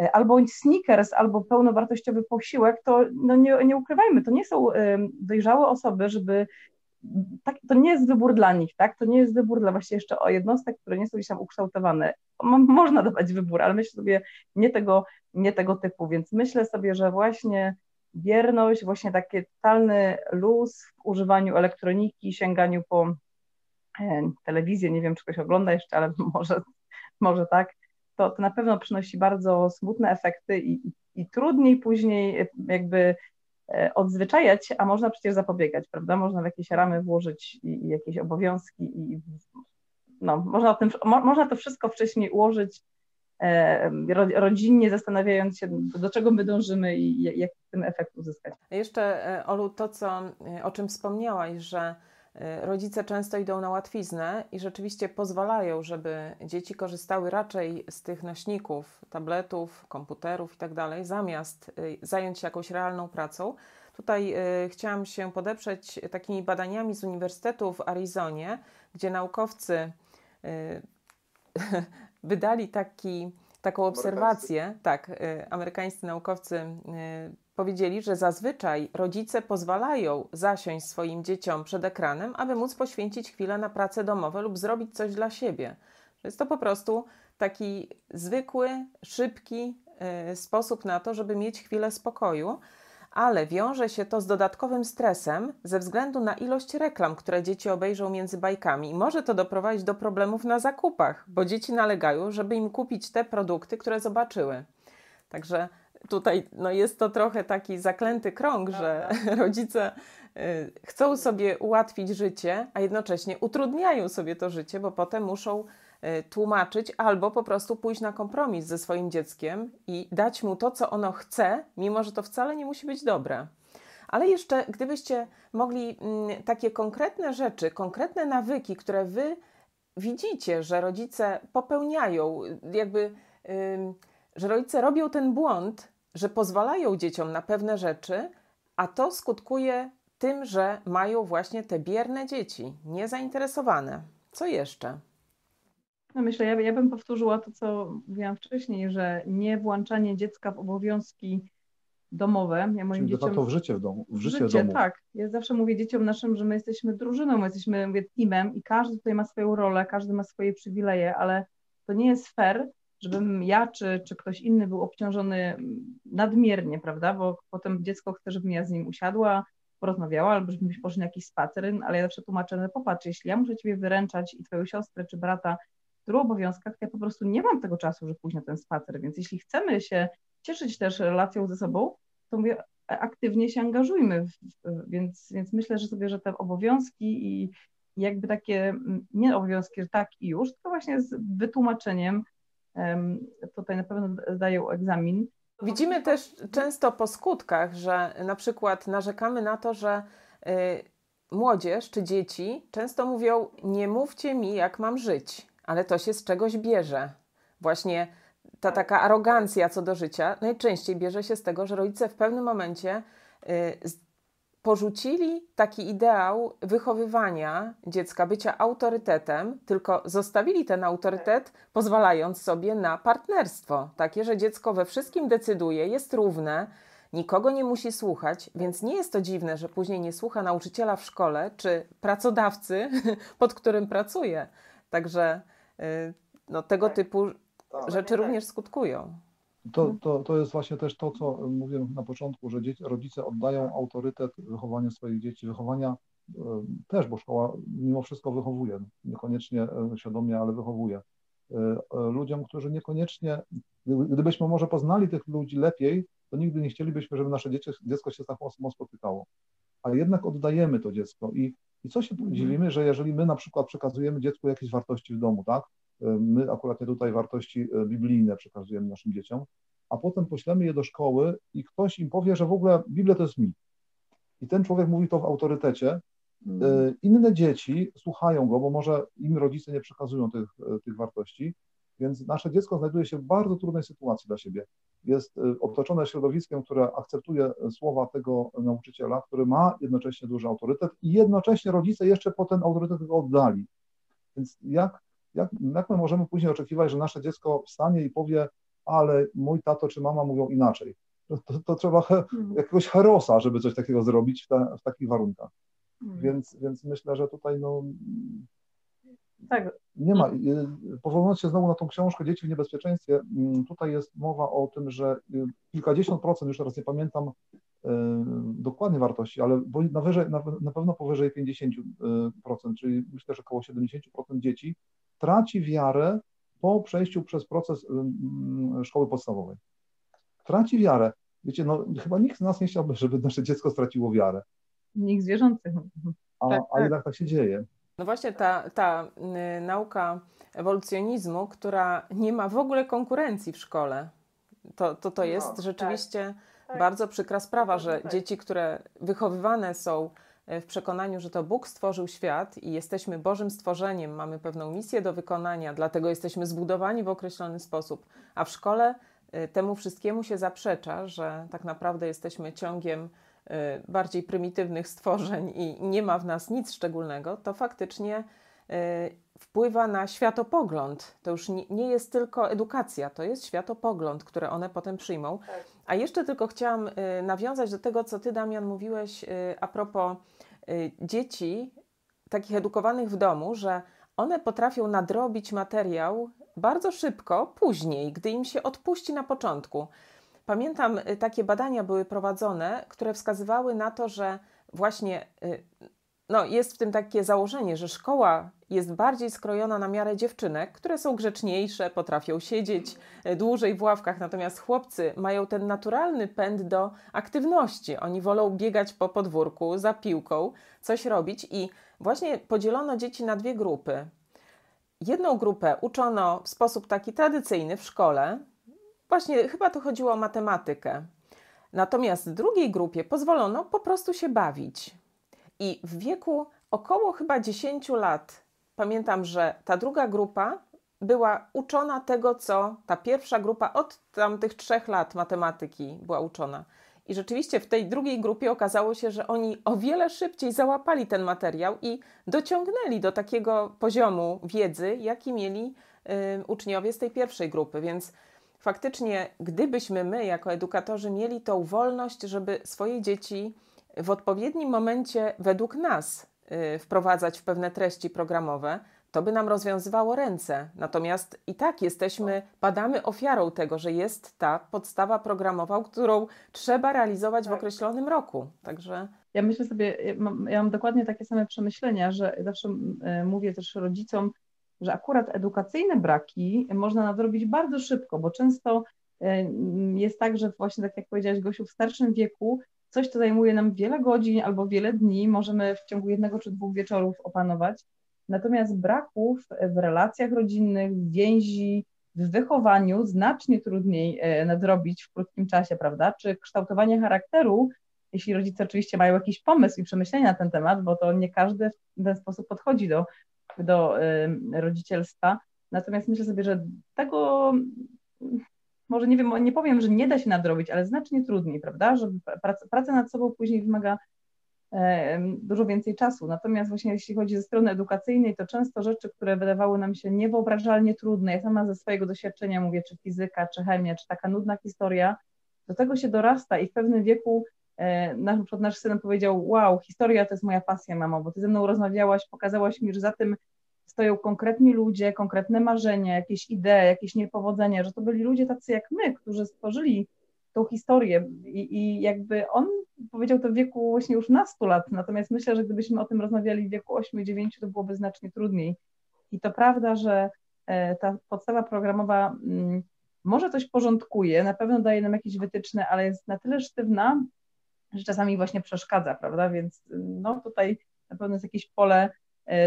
e, albo sneakers, albo pełnowartościowy posiłek, to no nie, nie ukrywajmy, to nie są dojrzałe osoby, żeby tak, to nie jest wybór dla nich, tak? To nie jest wybór dla właśnie jeszcze o jednostek, które nie są gdzieś tam ukształtowane. Można dawać wybór, ale myślę sobie nie tego, nie tego typu, więc myślę sobie, że właśnie bierność, właśnie taki totalny luz w używaniu elektroniki, sięganiu po telewizję, nie wiem, czy ktoś ogląda jeszcze, ale może, może tak, to, to na pewno przynosi bardzo smutne efekty i, i trudniej później jakby e, odzwyczajać, a można przecież zapobiegać, prawda? Można w jakieś ramy włożyć i, i jakieś obowiązki i no, można, tym, mo, można to wszystko wcześniej ułożyć e, rodzinnie, zastanawiając się, do czego my dążymy i jak ten efekt uzyskać. Jeszcze, Olu, to, co, o czym wspomniałaś, że rodzice często idą na łatwiznę i rzeczywiście pozwalają, żeby dzieci korzystały raczej z tych nośników, tabletów, komputerów itd., tak zamiast y, zająć się jakąś realną pracą. Tutaj y, chciałam się podeprzeć takimi badaniami z Uniwersytetu w Arizonie, gdzie naukowcy wydali taki, taką obserwację. Tak, amerykańscy naukowcy powiedzieli, że zazwyczaj rodzice pozwalają zasiąść swoim dzieciom przed ekranem, aby móc poświęcić chwilę na prace domowe lub zrobić coś dla siebie. Jest to po prostu taki zwykły, szybki y, sposób na to, żeby mieć chwilę spokoju, ale wiąże się to z dodatkowym stresem ze względu na ilość reklam, które dzieci obejrzą między bajkami. I może to doprowadzić do problemów na zakupach, bo dzieci nalegają, żeby im kupić te produkty, które zobaczyły. Także tutaj no jest to trochę taki zaklęty krąg, że rodzice y, chcą sobie ułatwić życie, a jednocześnie utrudniają sobie to życie, bo potem muszą y, tłumaczyć albo po prostu pójść na kompromis ze swoim dzieckiem i dać mu to, co ono chce, mimo że to wcale nie musi być dobre. Ale jeszcze, gdybyście mogli mm, takie konkretne rzeczy, konkretne nawyki, które wy widzicie, że rodzice popełniają, jakby, że rodzice robią ten błąd, że pozwalają dzieciom na pewne rzeczy, a to skutkuje tym, że mają właśnie te bierne dzieci, niezainteresowane. Co jeszcze? No myślę, ja, ja bym powtórzyła to, co mówiłam wcześniej, że nie włączanie dziecka w obowiązki domowe. Ja moim Czyli dzieciom... to w życie w domu. W życie, życie domu. tak. Ja zawsze mówię dzieciom naszym, że my jesteśmy drużyną, my jesteśmy mówię, teamem i każdy tutaj ma swoją rolę, każdy ma swoje przywileje, ale to nie jest fair, żebym ja czy, czy ktoś inny był obciążony nadmiernie, prawda? Bo potem dziecko chce, żebym ja z nim usiadła, porozmawiała, albo żebyśmy poszli na jakiś spacer, ale ja zawsze tłumaczę, no popatrz, jeśli ja muszę ciebie wyręczać i twoją siostrę czy brata w tylu obowiązkach, to ja po prostu nie mam tego czasu, żeby pójść na ten spacer, więc jeśli chcemy się cieszyć też relacją ze sobą, to mówię, aktywnie się angażujmy, więc, więc myślę, że sobie, że te obowiązki i jakby takie, nie obowiązki, że tak i już, tylko właśnie z wytłumaczeniem tutaj na pewno zdają egzamin. Widzimy też często po skutkach, że na przykład narzekamy na to, że y, młodzież czy dzieci często mówią: Nie mówcie mi, jak mam żyć, ale to się z czegoś bierze. Właśnie ta taka arogancja co do życia najczęściej bierze się z tego, że rodzice w pewnym momencie y, porzucili taki ideał wychowywania dziecka, bycia autorytetem, tylko zostawili ten autorytet, pozwalając sobie na partnerstwo. Takie, że dziecko we wszystkim decyduje, jest równe, nikogo nie musi słuchać, więc nie jest to dziwne, że później nie słucha nauczyciela w szkole czy pracodawcy, pod którym pracuje. Także y, no, tego tak. typu tak. rzeczy również skutkują. To, mhm. to, to jest właśnie też to, co mówiłem na początku, że dzieci, rodzice oddają autorytet wychowania swoich dzieci, wychowania e, też, bo szkoła mimo wszystko wychowuje, niekoniecznie e, świadomie, ale wychowuje. E, ludziom, którzy niekoniecznie, gdybyśmy może poznali tych ludzi lepiej, to nigdy nie chcielibyśmy, żeby nasze dzieci, dziecko się z taką osobą spotykało. A jednak oddajemy to dziecko i, i co się mhm. dziwimy, że jeżeli my na przykład przekazujemy dziecku jakieś wartości w domu, tak, My akurat nie tutaj wartości e, biblijne przekazujemy naszym dzieciom, a potem poślemy je do szkoły i ktoś im powie, że w ogóle Biblia to jest mi. I ten człowiek mówi to w autorytecie. Mm. Inne dzieci słuchają go, bo może im rodzice nie przekazują tych, e, tych wartości, więc nasze dziecko znajduje się w bardzo trudnej sytuacji dla siebie. Jest otoczone środowiskiem, które akceptuje słowa tego nauczyciela, który ma jednocześnie duży autorytet i jednocześnie rodzice jeszcze po ten autorytet go oddali. Więc jak jak, jak my możemy później oczekiwać, że nasze dziecko wstanie i powie, ale mój tato czy mama mówią inaczej? To, to, trzeba he, hmm. jakiegoś herosa, żeby coś takiego zrobić w, te, w takich warunkach. Hmm. Więc, więc myślę, że tutaj no, tak. nie ma. Powołując się znowu na tą książkę Dzieci w niebezpieczeństwie, mm, tutaj jest mowa o tym, że y, kilkadziesiąt procent, już teraz nie pamiętam y, dokładnie wartości, ale na, wyżej, na, na pewno powyżej 50%, y, czyli myślę, że około 70% dzieci traci wiarę po przejściu przez proces szkoły podstawowej. Traci wiarę. Wiecie, no chyba nikt z nas nie chciałby, żeby nasze dziecko straciło wiarę. Nikt zwierzących. A, tak, a tak. jednak tak się dzieje. No właśnie ta, ta y, nauka ewolucjonizmu, która nie ma w ogóle konkurencji w szkole, to, to, to no, jest no, rzeczywiście tak, bardzo przykra sprawa, że tak. dzieci, które wychowywane są w przekonaniu, że to Bóg stworzył świat i jesteśmy Bożym stworzeniem, mamy pewną misję do wykonania, dlatego jesteśmy zbudowani w określony sposób, a w szkole y, temu wszystkiemu się zaprzecza, że tak naprawdę jesteśmy ciągiem y, bardziej prymitywnych stworzeń i nie ma w nas nic szczególnego, to faktycznie wpływa na światopogląd. To już nie, jest tylko edukacja, to jest światopogląd, który one potem przyjmą. Tak. A jeszcze tylko chciałam nawiązać do tego, co ty, Damian, mówiłeś a propos Y, dzieci, takich edukowanych w domu, że one potrafią nadrobić materiał bardzo szybko, później, gdy im się odpuści na początku. Pamiętam, y, takie badania były prowadzone, które wskazywały na to, że właśnie y, no, jest w tym takie założenie, że szkoła jest bardziej skrojona na miarę dziewczynek, które są grzeczniejsze, potrafią siedzieć e, dłużej w ławkach, natomiast chłopcy mają ten naturalny pęd do aktywności. Oni wolą biegać po podwórku za piłką, coś robić i właśnie podzielono dzieci na dwie grupy. Jedną grupę uczono w sposób taki tradycyjny w szkole, właśnie chyba to chodziło o matematykę. Natomiast drugiej grupie pozwolono po prostu się bawić. I w wieku około chyba 10 lat pamiętam, że ta druga grupa była uczona tego, co ta pierwsza grupa od tamtych trzech lat matematyki była uczona. I rzeczywiście w tej drugiej grupie okazało się, że oni o wiele szybciej załapali ten materiał i dociągnęli do takiego poziomu wiedzy, jaki mieli y, uczniowie z tej pierwszej grupy. Więc faktycznie, gdybyśmy my, jako edukatorzy, mieli tą wolność, żeby swoje dzieci w odpowiednim momencie według nas y, wprowadzać w pewne treści programowe, to by nam rozwiązywało ręce. Natomiast i tak jesteśmy, padamy ofiarą tego, że jest ta podstawa programowa, którą trzeba realizować w tak. określonym roku. Także. Ja myślę sobie, ja mam, ja mam dokładnie takie same przemyślenia, że zawsze y, mówię też rodzicom, że akurat edukacyjne braki można nadrobić bardzo szybko, bo często y, jest tak, że właśnie tak jak powiedziałaś Gosiu, w starszym wieku coś, co zajmuje nam wiele godzin albo wiele dni, możemy w ciągu jednego czy dwóch wieczorów opanować. Natomiast braków w relacjach rodzinnych, w więzi, w wychowaniu znacznie trudniej e, nadrobić w krótkim czasie, prawda? Czy kształtowanie charakteru, jeśli rodzice oczywiście mają jakiś pomysł i przemyślenia na ten temat, bo to nie każdy w ten sposób podchodzi do, do rodzicielstwa. Natomiast myślę sobie, że tego może nie wiem, nie powiem, że nie da się nadrobić, ale znacznie trudniej, prawda? Że praca, praca nad sobą później wymaga e, dużo więcej czasu. Natomiast właśnie jeśli chodzi ze strony edukacyjnej, to często rzeczy, które wydawały nam się niewyobrażalnie trudne, ja sama ze swojego doświadczenia mówię, czy fizyka, czy chemia, czy taka nudna historia, do tego się dorasta i w pewnym wieku e, nasz, nasz syn powiedział, wow, historia to jest moja pasja, mamo, bo ty ze mną rozmawiałaś, pokazałaś mi, że za tym stoją konkretni ludzie, konkretne marzenia, jakieś idee, jakieś niepowodzenia, że to byli ludzie tacy jak my, którzy stworzyli tą historię i, i jakby on powiedział to w wieku właśnie już nastu lat, natomiast myślę, że gdybyśmy o tym rozmawiali w wieku 8-9, to byłoby znacznie trudniej. I to prawda, że e, ta podstawa programowa mm, może coś porządkuje, na pewno daje nam jakieś wytyczne, ale jest na tyle sztywna, że czasami właśnie przeszkadza, prawda? Więc no tutaj na pewno jest jakieś pole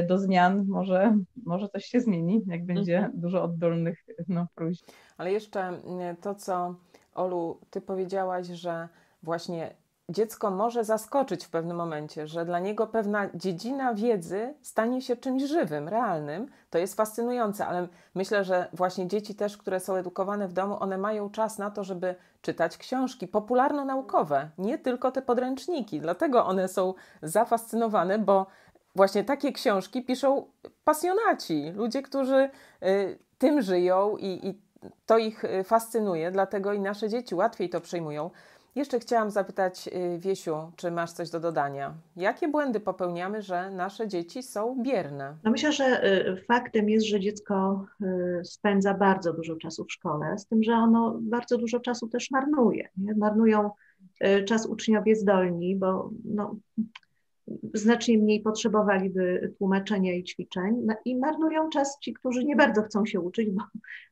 do zmian, może, może coś się zmieni, jak będzie mhm. dużo oddolnych no, próśb. Ale jeszcze mm, to, co Olu, ty powiedziałaś, że właśnie dziecko może zaskoczyć w pewnym momencie, że dla niego pewna dziedzina wiedzy stanie się czymś żywym, realnym. To jest fascynujące, ale myślę, że właśnie dzieci też, które są edukowane w domu, one mają czas na to, żeby czytać książki popularno-naukowe, nie tylko te podręczniki. Dlatego one są zafascynowane, bo właśnie takie książki piszą pasjonaci, ludzie, którzy y, tym żyją i, i to ich y, fascynuje, dlatego i nasze dzieci łatwiej to przyjmują. Jeszcze chciałam zapytać y, Wiesiu, czy masz coś do dodania? Jakie błędy popełniamy, że nasze dzieci są bierne? No myślę, że faktem jest, że dziecko spędza bardzo dużo czasu w szkole, z tym, że ono bardzo dużo czasu też marnuje. Nie? Marnują czas uczniowie zdolni, bo no, znacznie mniej potrzebowaliby tłumaczenia i ćwiczeń no i marnują czas ci, którzy nie bardzo chcą się uczyć, bo,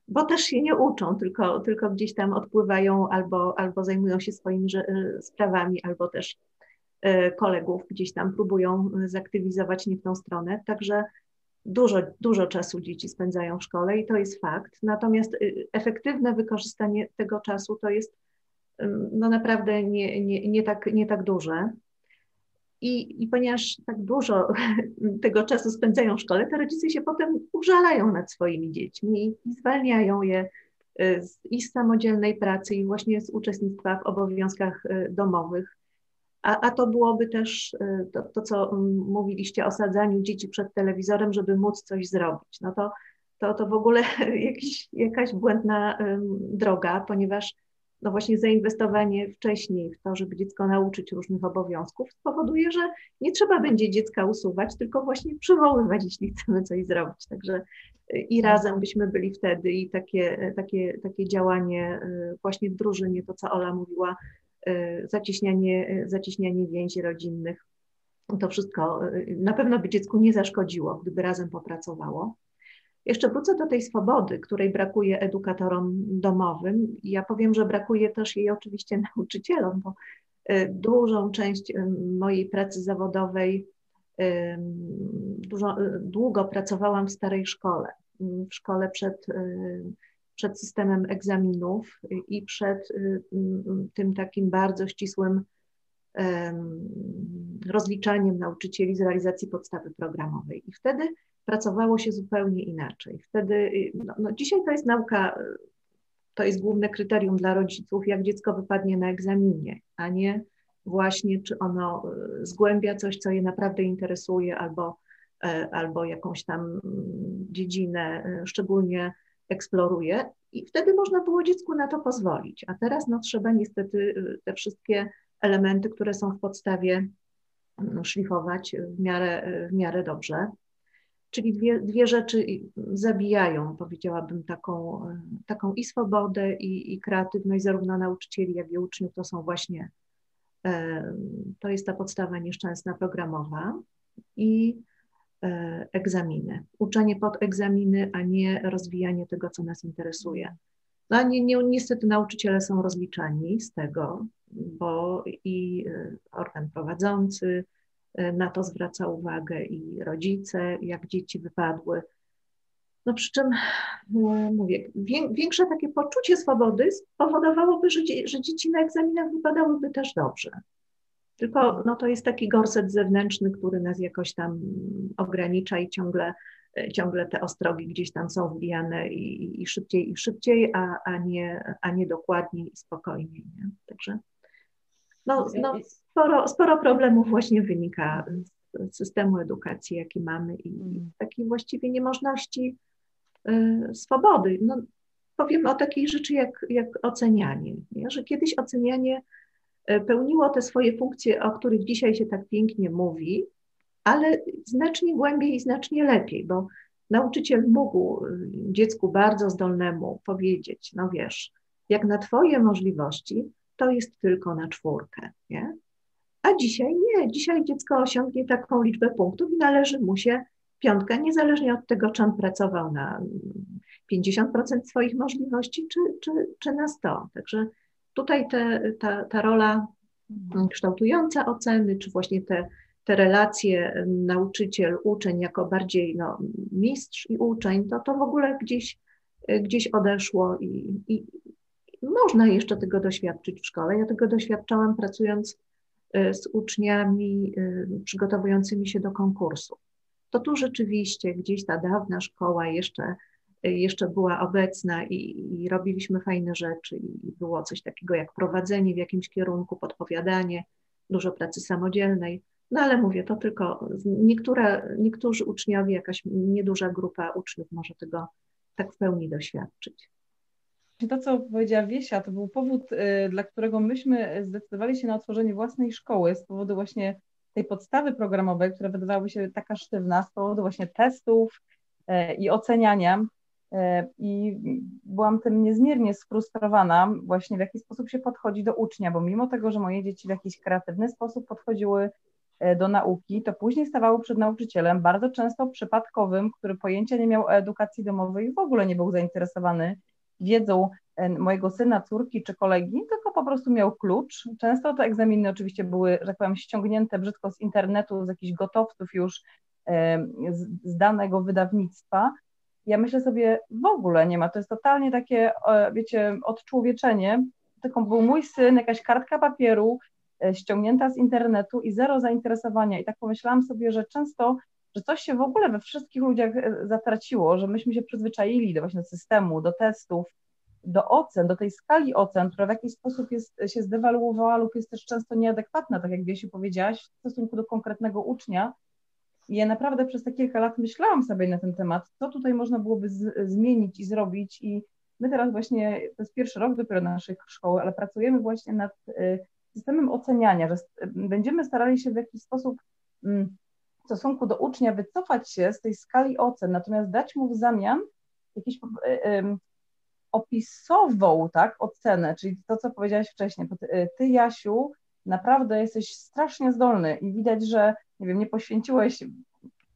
bo też się nie uczą, tylko, tylko gdzieś tam odpływają albo, albo zajmują się swoimi e, sprawami, albo też e, kolegów gdzieś tam próbują zaktywizować nie w tą stronę. Także dużo, dużo czasu dzieci spędzają w szkole i to jest fakt. Natomiast y, efektywne wykorzystanie tego czasu to jest no naprawdę nie, nie, nie, tak, nie tak duże. I, I ponieważ tak dużo tego czasu spędzają w szkole, to rodzice się potem użalają nad swoimi dziećmi i zwalniają je y, z, samodzielnej pracy, i właśnie z uczestnictwa w obowiązkach y, domowych. A, a to byłoby też y, to, to, co mówiliście o sadzaniu dzieci przed telewizorem, żeby móc coś zrobić. No to, to, to w ogóle jakiś, jakaś błędna droga, ponieważ no właśnie zainwestowanie wcześniej w to, żeby dziecko nauczyć różnych obowiązków, spowoduje, że nie trzeba będzie dziecka usuwać, tylko właśnie przywoływać, jeśli chcemy coś zrobić. Także y, i razem byśmy byli wtedy i takie, takie, takie działanie y, właśnie w drużynie, to co Ola mówiła, y, zacieśnianie, zacieśnianie więzi rodzinnych to wszystko na pewno by dziecku nie zaszkodziło, gdyby razem popracowało. Jeszcze wrócę do tej swobody, której brakuje edukatorom domowym. Ja powiem, że brakuje też jej oczywiście nauczycielom, bo dużą część mojej pracy zawodowej dużo, długo pracowałam w starej szkole, w szkole przed, przed systemem egzaminów i przed tym takim bardzo ścisłym rozliczaniem nauczycieli z realizacji podstawy programowej. I wtedy pracowało się zupełnie inaczej. Wtedy, no, no dzisiaj to jest nauka, to jest główne kryterium dla rodziców, jak dziecko wypadnie na egzaminie, a nie właśnie, czy ono e, zgłębia coś, co je naprawdę interesuje, albo, albo jakąś tam mm, dziedzinę szczególnie eksploruje. I wtedy można było dziecku na to pozwolić. A teraz no, trzeba niestety te wszystkie elementy, które są w podstawie, mm, szlifować w miarę, w miarę dobrze. Czyli dwie, dwie rzeczy zabijają, powiedziałabym, taką, taką i swobodę, i, i kreatywność zarówno nauczycieli, jak i uczniów. To są właśnie to jest ta podstawa nieszczęsna programowa i e, egzaminy. Uczenie pod egzaminy, a nie rozwijanie tego, co nas interesuje. No nie, nie, niestety nauczyciele są rozliczani z tego, bo i e, organ prowadzący e, na to zwraca uwagę i rodzice, jak dzieci wypadły. No przy czym no, mówię, większe takie poczucie swobody spowodowałoby, że, że dzieci na egzaminach wypadałyby też dobrze. Tylko no, to jest taki gorset zewnętrzny, który nas jakoś tam ogranicza i ciągle, ciągle te ostrogi gdzieś tam są wbijane i, i szybciej i szybciej, a, a, nie, a nie dokładniej i spokojniej. Nie? Także no, no, sporo, sporo problemów właśnie wynika z systemu edukacji, jaki mamy i mm. takiej właściwie niemożności Y, swobody. No, powiem o takiej rzeczy jak, jak ocenianie, nie? że kiedyś ocenianie y, pełniło te swoje funkcje, o których dzisiaj się tak pięknie mówi, ale znacznie głębiej i znacznie lepiej, bo nauczyciel mógł y, dziecku bardzo zdolnemu powiedzieć, no wiesz, jak na twoje możliwości, to jest tylko na czwórkę, nie? A dzisiaj nie, dzisiaj dziecko osiągnie taką liczbę punktów i należy mu się piątka, niezależnie od tego, czy on pracował na 50% swoich możliwości, czy, czy, czy na 100. Także tutaj te, ta, ta rola kształtująca oceny, czy właśnie te, te relacje nauczyciel-uczeń jako bardziej no, mistrz i uczeń, to to w ogóle gdzieś, gdzieś odeszło i, i można jeszcze tego doświadczyć w szkole. Ja tego doświadczałam pracując y, z uczniami y, przygotowującymi się do konkursu to tu rzeczywiście gdzieś ta dawna szkoła jeszcze, jeszcze była obecna i, i robiliśmy fajne rzeczy i było coś takiego jak prowadzenie w jakimś kierunku, podpowiadanie, dużo pracy samodzielnej. No ale mówię, to tylko niektóre, niektórzy uczniowie, jakaś nieduża grupa uczniów może tego tak w pełni doświadczyć. To, co powiedziała Wiesia, to był powód, y, dla którego myśmy zdecydowali się na otworzenie własnej szkoły z powodu właśnie tej podstawy programowej, która wydawały się taka sztywna z powodu właśnie testów e, i oceniania. E, I byłam tym niezmiernie sfrustrowana, właśnie w jaki sposób się podchodzi do ucznia, bo mimo tego, że moje dzieci w jakiś kreatywny sposób podchodziły do nauki, to później stawały przed nauczycielem, bardzo często przypadkowym, który pojęcia nie miał o edukacji domowej i w ogóle nie był zainteresowany wiedzą mojego syna, córki czy kolegi, tylko po prostu miał klucz. Często te egzaminy oczywiście były, że tak powiem, ściągnięte brzydko z internetu, z jakichś gotowców już z danego wydawnictwa. Ja myślę sobie, w ogóle nie ma, to jest totalnie takie, wiecie, odczłowieczenie. Tylko był mój syn, jakaś kartka papieru e, ściągnięta z internetu i zero zainteresowania. I tak pomyślałam sobie, że często że coś się w ogóle we wszystkich ludziach e, zatraciło, że myśmy się przyzwyczaili do właśnie systemu, do testów, do ocen, do tej skali ocen, która w jakiś sposób jest, się zdewaluowała lub jest też często nieadekwatna, tak jak Wiesiu powiedziałaś, w stosunku do konkretnego ucznia. I ja naprawdę przez te kilka lat myślałam sobie na ten temat, co tutaj można byłoby z, zmienić i zrobić i my teraz właśnie, to jest pierwszy rok dopiero naszej szkoły, ale pracujemy właśnie nad y, systemem oceniania, że będziemy starali się w jakiś sposób mm, stosunku do ucznia wycofać się z tej skali ocen, natomiast dać mu w zamian jakiś y, opisową tak, ocenę, czyli to, co powiedziałaś wcześniej. Ty, Jasiu, naprawdę jesteś strasznie zdolny i widać, że nie wiem, nie poświęciłeś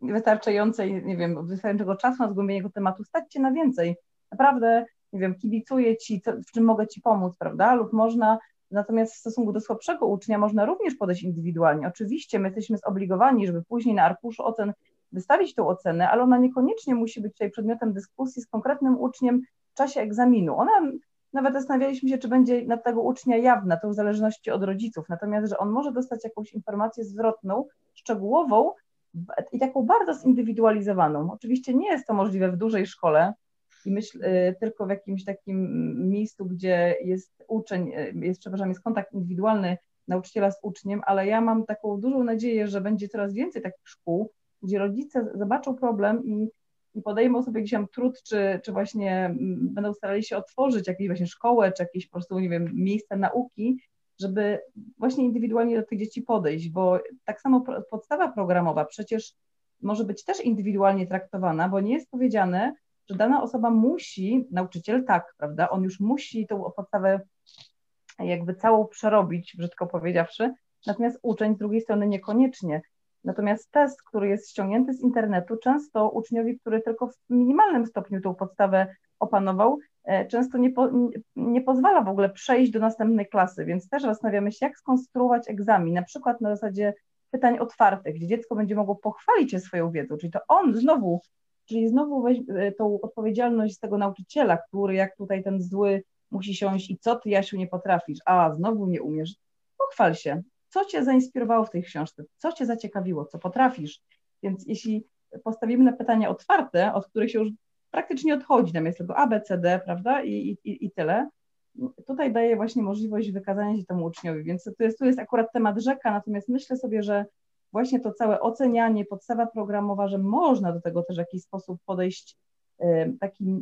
wystarczającej, nie wiem, wystarczającego czasu na zgłębienie tego tematu, stać cię na więcej. Naprawdę, nie wiem, kibicuję ci, co, w czym mogę ci pomóc, prawda? Lub można, natomiast w stosunku do słabszego ucznia można również podejść indywidualnie. Oczywiście my jesteśmy zobligowani, żeby później na arkuszu ocen wystawić tą ocenę, ale ona niekoniecznie musi być tutaj przedmiotem dyskusji z konkretnym uczniem w czasie egzaminu. Ona nawet zastanawialiśmy się, czy będzie na tego ucznia jawna, to w zależności od rodziców, natomiast, że on może dostać jakąś informację zwrotną, szczegółową i taką bardzo zindywidualizowaną. Oczywiście nie jest to możliwe w dużej szkole i myśl y, tylko w jakimś takim miejscu, gdzie jest uczeń, y, jest, przepraszam, jest kontakt indywidualny nauczyciela z uczniem, ale ja mam taką dużą nadzieję, że będzie coraz więcej takich szkół, gdzie rodzice zobaczą problem i i podejmą sobie jakiś tam trud, czy, czy właśnie będą starali się otworzyć jakieś właśnie szkołę, czy jakieś po prostu, nie wiem, miejsce nauki, żeby właśnie indywidualnie do tych dzieci podejść, bo tak samo podstawa programowa przecież może być też indywidualnie traktowana, bo nie jest powiedziane, że dana osoba musi, nauczyciel tak, prawda, on już musi tą podstawę jakby całą przerobić, brzydko powiedziawszy, natomiast uczeń z drugiej strony niekoniecznie. Natomiast test, który jest ściągnięty z internetu, często uczniowi, który tylko w minimalnym stopniu tą podstawę opanował, e, często nie, po, nie pozwala w ogóle przejść do następnej klasy, więc też zastanawiamy się, jak skonstruować egzamin, na przykład na zasadzie pytań otwartych, gdzie dziecko będzie mogło pochwalić się swoją wiedzą, czyli to on znowu, czyli znowu weź e, tą odpowiedzialność z tego nauczyciela, który jak tutaj ten zły musi siąść i co ty Jasiu nie potrafisz, a znowu nie umiesz, pochwal się, co Cię zainspirowało w tej książce, co Cię zaciekawiło, co potrafisz. Więc jeśli postawimy na pytania otwarte, od których się już praktycznie odchodzi, tam jest tylko A, B, C, D, prawda, i, i, i tyle, tutaj daje właśnie możliwość wykazania się temu uczniowi, więc tu jest, tu jest akurat temat rzeka, natomiast myślę sobie, że właśnie to całe ocenianie, podstawa programowa, że można do tego też w jakiś sposób podejść taki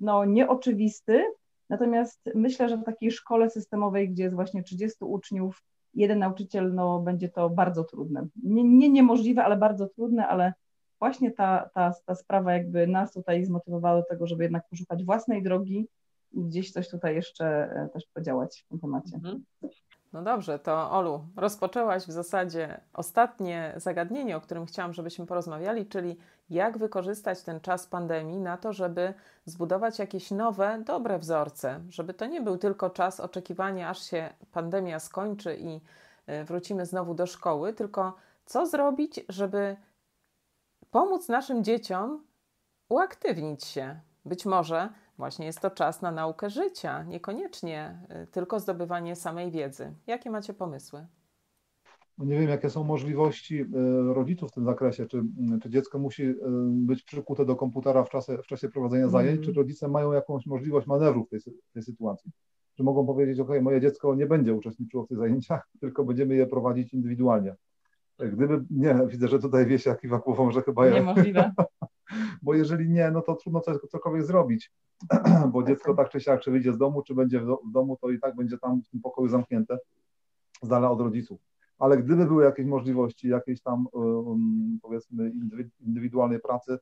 no, nieoczywisty, natomiast myślę, że w takiej szkole systemowej, gdzie jest właśnie 30 uczniów, jeden nauczyciel, no będzie to bardzo trudne. Nie, nie niemożliwe, ale bardzo trudne, ale właśnie ta, ta, ta sprawa jakby nas tutaj zmotywowała do tego, żeby jednak poszukać własnej drogi i gdzieś coś tutaj jeszcze e, też podziałać w tym temacie. Mhm. No dobrze, to Olu, rozpoczęłaś w zasadzie ostatnie zagadnienie, o którym chciałam, żebyśmy porozmawiali, czyli jak wykorzystać ten czas pandemii na to, żeby zbudować jakieś nowe, dobre wzorce, żeby to nie był tylko czas oczekiwania, aż się pandemia skończy i y, wrócimy znowu do szkoły, tylko co zrobić, żeby pomóc naszym dzieciom uaktywnić się. Być może właśnie jest to czas na naukę życia, niekoniecznie y, tylko zdobywanie samej wiedzy. Jakie macie pomysły? No nie wiem, jakie są możliwości e, rodziców w tym zakresie. Czy, czy dziecko musi e, być przykute do komputera w czasie, w czasie prowadzenia zajęć, mm. czy rodzice mają jakąś możliwość manewru w tej, w tej sytuacji? Czy mogą powiedzieć, OK, moje dziecko nie będzie uczestniczyło w tych zajęciach, tylko będziemy je prowadzić indywidualnie. Gdyby, nie, widzę, że tutaj Wiesia kiwa głową, że chyba Niemożliwe. Bo jeżeli nie, no to trudno coś, cokolwiek zrobić, bo dziecko tak czy siak, czy wyjdzie z domu, czy będzie w domu, to i tak będzie tam w tym pokoju zamknięte, z dala od rodziców ale gdyby były jakieś możliwości jakiejś tam um, powiedzmy indywidualnej pracy,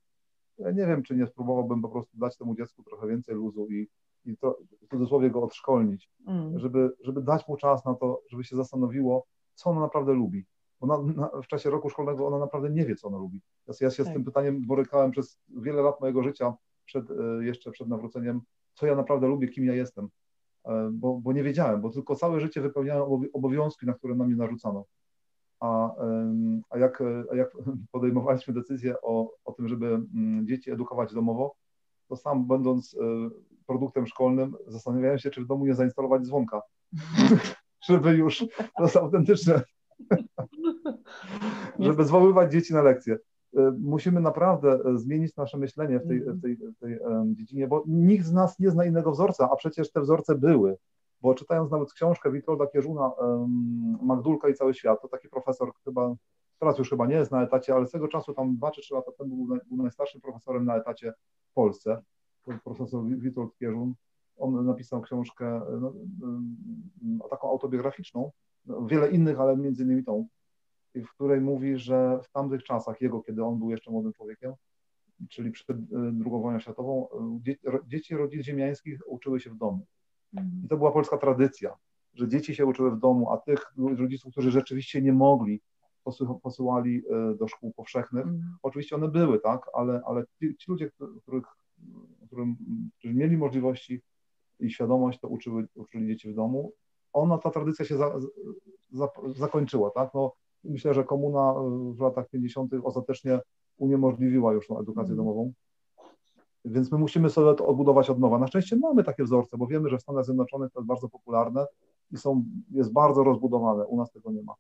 ja nie wiem, czy nie spróbowałbym po prostu dać temu dziecku trochę więcej luzu i, i to, w cudzysłowie go odszkolnić, mm. żeby, żeby dać mu czas na to, żeby się zastanowiło, co ono naprawdę lubi. Bo na, w czasie roku szkolnego ona naprawdę nie wie, co ona lubi. Ja, ja się tak. z tym pytaniem borykałem przez wiele lat mojego życia, przed, e, jeszcze przed nawróceniem, co ja naprawdę lubię, kim ja jestem. E, bo, bo nie wiedziałem, bo tylko całe życie wypełniałem obowiązki, na które na mnie narzucano. A, a, jak, a jak podejmowaliśmy decyzję o, o tym, żeby mm, dzieci edukować domowo, to sam będąc e, produktem szkolnym zastanawiałem się, czy w domu nie zainstalować dzwonka, żeby już to jest autentyczne, żeby zwoływać dzieci na lekcje. E, musimy naprawdę e, zmienić nasze myślenie w tej, w tej, w tej dziedzinie, bo nikt z nas nie zna innego wzorca, a przecież te wzorce były. Bo czytając nawet książkę Witolda Kierzuna, Magdulka i cały świat, to taki profesor chyba, teraz już chyba nie jest na etacie, ale z tego czasu, tam dwa czy trzy lata temu był, był najstarszym profesorem na etacie w Polsce, profesor Witold Kierzun. On napisał książkę no, taką autobiograficzną, no, wiele innych, ale między innymi tą, w której mówi, że w tamtych czasach jego, kiedy on był jeszcze młodym człowiekiem, czyli przed II wojną światową, dzieci rodzin ziemiańskich uczyły się w domu. I to była polska tradycja. że dzieci się uczyły w domu, a tych rodziców, którzy rzeczywiście nie mogli, posyłali e, do szkół powszechnych. Mm. Oczywiście one były, tak, ale, ale ci, ci ludzie, których, którym, którzy mieli możliwości i świadomość, to uczyły, uczyli dzieci w domu. Ona, ta tradycja się za, za, zakończyła, tak. No, myślę, że komuna w latach 50. ostatecznie uniemożliwiła już tą edukację mm. domową. Więc my musimy sobie to odbudować od nowa. Na szczęście mamy takie wzorce, bo wiemy, że w Stanach Zjednoczonych to jest bardzo popularne i są, jest bardzo rozbudowane. U nas tego nie ma.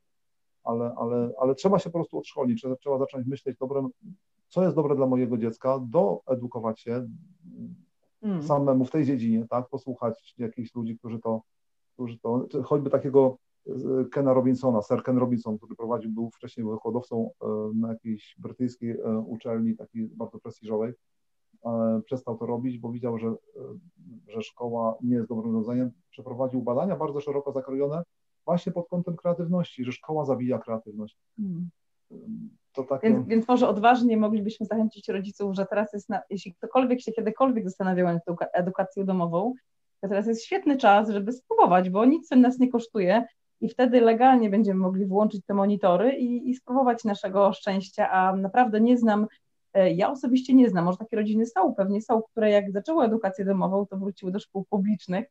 Ale, ale, ale trzeba się po prostu odszkolić, trzeba, zacząć myśleć, dobre, co jest dobre dla mojego dziecka, doedukować się mm. samemu w tej dziedzinie, tak, posłuchać jakichś ludzi, którzy to, którzy to, choćby takiego Kena Robinsona, Sir Ken Robinson, który prowadził, był wcześniej wykładowcą e, na jakiejś brytyjskiej e, uczelni, takiej bardzo prestiżowej, e, przestał to robić, bo widział, że, że szkoła nie jest dobrym rozwiązaniem. Przeprowadził badania bardzo szeroko zakrojone właśnie pod kątem kreatywności, że szkoła zabija kreatywność. Hmm. Takie... Więc, więc, może odważnie moglibyśmy zachęcić rodziców, że teraz jest, na, jeśli ktokolwiek się kiedykolwiek zastanawiał nad edukacją domową, to teraz jest świetny czas, żeby spróbować, bo nic nas nie kosztuje i wtedy legalnie będziemy mogli włączyć te monitory i, i spróbować naszego szczęścia, a naprawdę nie znam, e, ja osobiście nie znam, może takie rodziny są, pewnie są, które jak zaczęły edukację domową, to wróciły do szkół publicznych,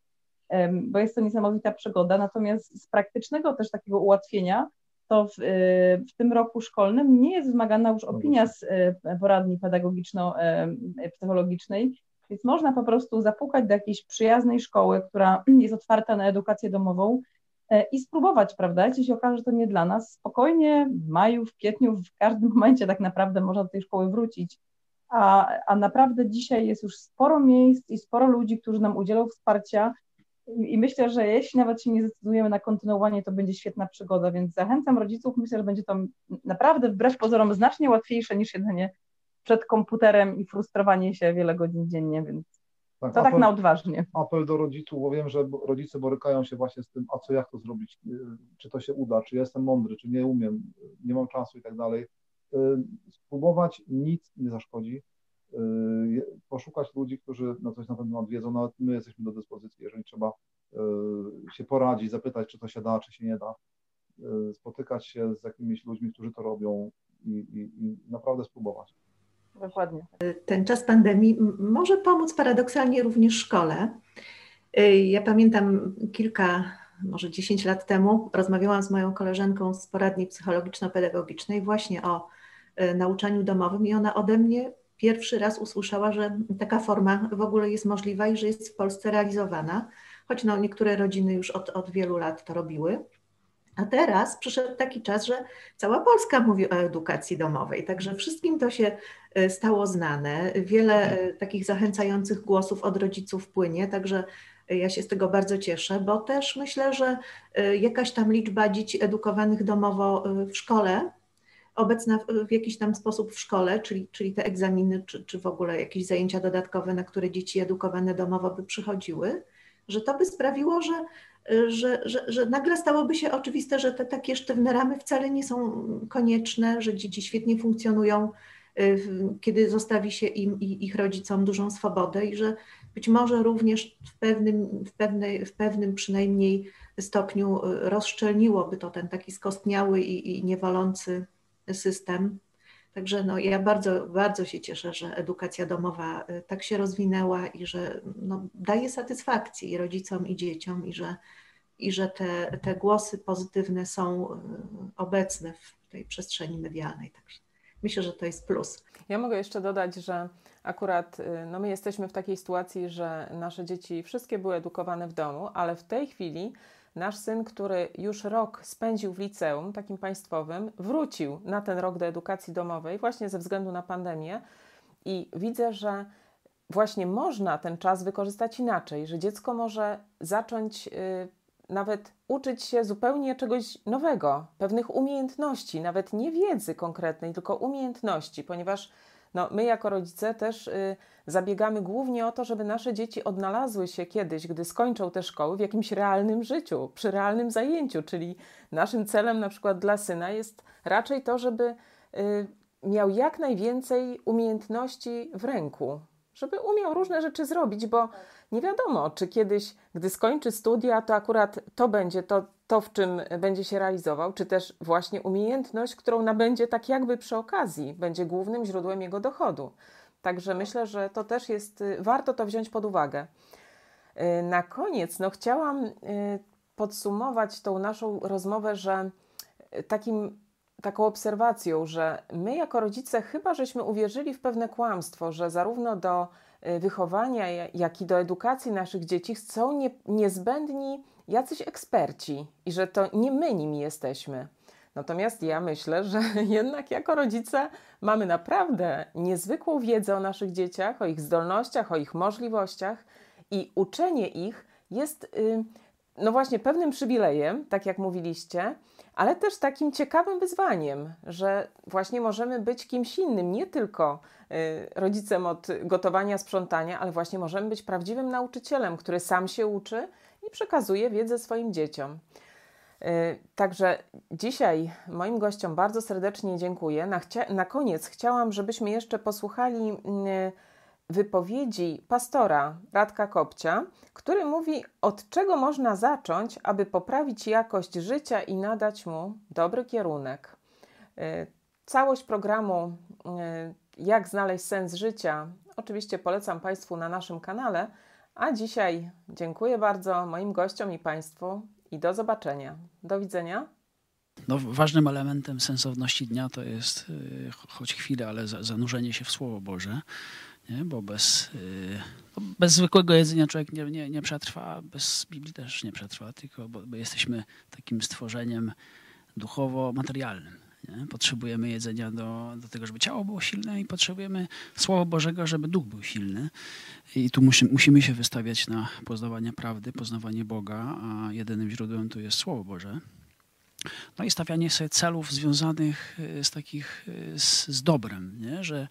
bo jest to niesamowita przygoda, natomiast z praktycznego też takiego ułatwienia, to w, e, w tym roku szkolnym nie jest wymagana już opinia z e, poradni pedagogiczno-psychologicznej, więc można po prostu zapukać do jakiejś przyjaznej szkoły, która jest otwarta na edukację domową, i spróbować, prawda? Jeśli się okaże, że to nie dla nas, spokojnie w maju, w kwietniu, w każdym momencie tak naprawdę można do tej szkoły wrócić. A, a naprawdę dzisiaj jest już sporo miejsc i sporo ludzi, którzy nam udzielą wsparcia. I, I myślę, że jeśli nawet się nie zdecydujemy na kontynuowanie, to będzie świetna przygoda, więc zachęcam rodziców. Myślę, że będzie to naprawdę wbrew pozorom znacznie łatwiejsze niż jedynie przed komputerem i frustrowanie się wiele godzin dziennie, więc tak, to tak apel, tak na odważnie. Apel do rodziców, bo wiem, że rodzice borykają się właśnie z tym, a co jak to zrobić, y, czy to się uda, czy jestem mądry, czy nie umiem, nie mam czasu i tak dalej. Y, spróbować nic nie zaszkodzi. Y, poszukać ludzi, którzy na coś na ten temat wiedzą, nawet my jesteśmy do dyspozycji, jeżeli trzeba się poradzić, zapytać, czy to się da, czy się nie da. Spotykać się z jakimiś ludźmi, którzy to robią i, i, i naprawdę spróbować. Dokładnie. Ten czas pandemii może pomóc paradoksalnie również szkole. Y, ja pamiętam kilka, może 10 lat temu rozmawiałam z moją koleżanką z poradni psychologiczno-pedagogicznej właśnie o y, nauczaniu domowym i ona ode mnie pierwszy raz usłyszała, że taka forma w ogóle jest możliwa i że jest w Polsce realizowana, choć no, niektóre rodziny już od, od wielu lat to robiły. A teraz przyszedł taki czas, że cała Polska mówi o edukacji domowej, także wszystkim to się e, stało znane. Wiele mhm. e, takich zachęcających głosów od rodziców płynie, także ja się z tego bardzo cieszę, bo też myślę, że e, jakaś tam liczba dzieci edukowanych domowo w szkole, obecna w jakiś tam sposób w szkole, czyli, czyli te egzaminy, czy, czy w ogóle jakieś zajęcia dodatkowe, na które dzieci edukowane domowo by przychodziły, że to by sprawiło, że że, że, że nagle stałoby się oczywiste, że te takie sztywne ramy wcale nie są konieczne, że dzieci świetnie funkcjonują, y, kiedy zostawi się im i ich rodzicom dużą swobodę i że być może również w pewnym, w pewnej, w pewnym przynajmniej stopniu y, rozszczelniłoby to ten taki skostniały i, i niewolący system. Także no, ja bardzo, bardzo się cieszę, że edukacja domowa y, tak się rozwinęła i że no, daje satysfakcję i rodzicom, i dzieciom, i że, i że te, te głosy pozytywne są y, obecne w tej przestrzeni medialnej. Tak myślę, że to jest plus. Ja mogę jeszcze dodać, że akurat y, no my jesteśmy w takiej sytuacji, że nasze dzieci wszystkie były edukowane w domu, ale w tej chwili Nasz syn, który już rok spędził w liceum, takim państwowym, wrócił na ten rok do edukacji domowej właśnie ze względu na pandemię i widzę, że właśnie można ten czas wykorzystać inaczej, że dziecko może zacząć y, nawet uczyć się zupełnie czegoś nowego, pewnych umiejętności, nawet nie wiedzy konkretnej, tylko umiejętności, ponieważ no, my jako rodzice też y, zabiegamy głównie o to, żeby nasze dzieci odnalazły się kiedyś, gdy skończą te szkoły, w jakimś realnym życiu, przy realnym zajęciu, czyli naszym celem na przykład dla syna jest raczej to, żeby y, miał jak najwięcej umiejętności w ręku, żeby umiał różne rzeczy zrobić, bo nie wiadomo, czy kiedyś, gdy skończy studia, to akurat to będzie to, to w czym będzie się realizował, czy też właśnie umiejętność, którą nabędzie tak jakby przy okazji, będzie głównym źródłem jego dochodu. Także myślę, że to też jest, y, warto to wziąć pod uwagę. Y, na koniec, no chciałam y, podsumować tą naszą rozmowę, że takim, taką obserwacją, że my jako rodzice chyba żeśmy uwierzyli w pewne kłamstwo, że zarówno do wychowania, jak i do edukacji naszych dzieci są nie, niezbędni jacyś eksperci i że to nie my nimi jesteśmy. Natomiast ja myślę, że jednak jako rodzice mamy naprawdę niezwykłą wiedzę o naszych dzieciach, o ich zdolnościach, o ich możliwościach i uczenie ich jest, y, no właśnie, pewnym przywilejem, tak jak mówiliście, ale też takim ciekawym wyzwaniem, że właśnie możemy być kimś innym, nie tylko y, rodzicem od gotowania, sprzątania, ale właśnie możemy być prawdziwym nauczycielem, który sam się uczy i przekazuje wiedzę swoim dzieciom. Y, także dzisiaj moim gościom bardzo serdecznie dziękuję. Na, na, koniec chciałam, żebyśmy jeszcze posłuchali y, wypowiedzi pastora Radka Kopcia, który mówi, od czego można zacząć, aby poprawić jakość życia i nadać mu dobry kierunek. Y, całość programu Jak znaleźć sens życia oczywiście polecam Państwu na naszym kanale, a dzisiaj dziękuję bardzo moim gościom i Państwu i do zobaczenia. Do widzenia. No, ważnym elementem sensowności dnia to jest y, choć chwilę, ale zanurzenie się w Słowo Boże, nie? bo bez, y, bez zwykłego jedzenia człowiek nie, nie, nie przetrwa, bez Biblii też nie przetrwa, tylko bo, bo jesteśmy takim stworzeniem duchowo-materialnym. Nie? Potrzebujemy jedzenia do, do tego, żeby ciało było silne i potrzebujemy Słowa Bożego, żeby duch był silny. I tu musi, musimy się wystawiać na poznawanie prawdy, poznawanie Boga, a jedynym źródłem tu jest Słowo Boże. No i stawianie sobie celów związanych y, z takich y, z, z dobrem, nie? że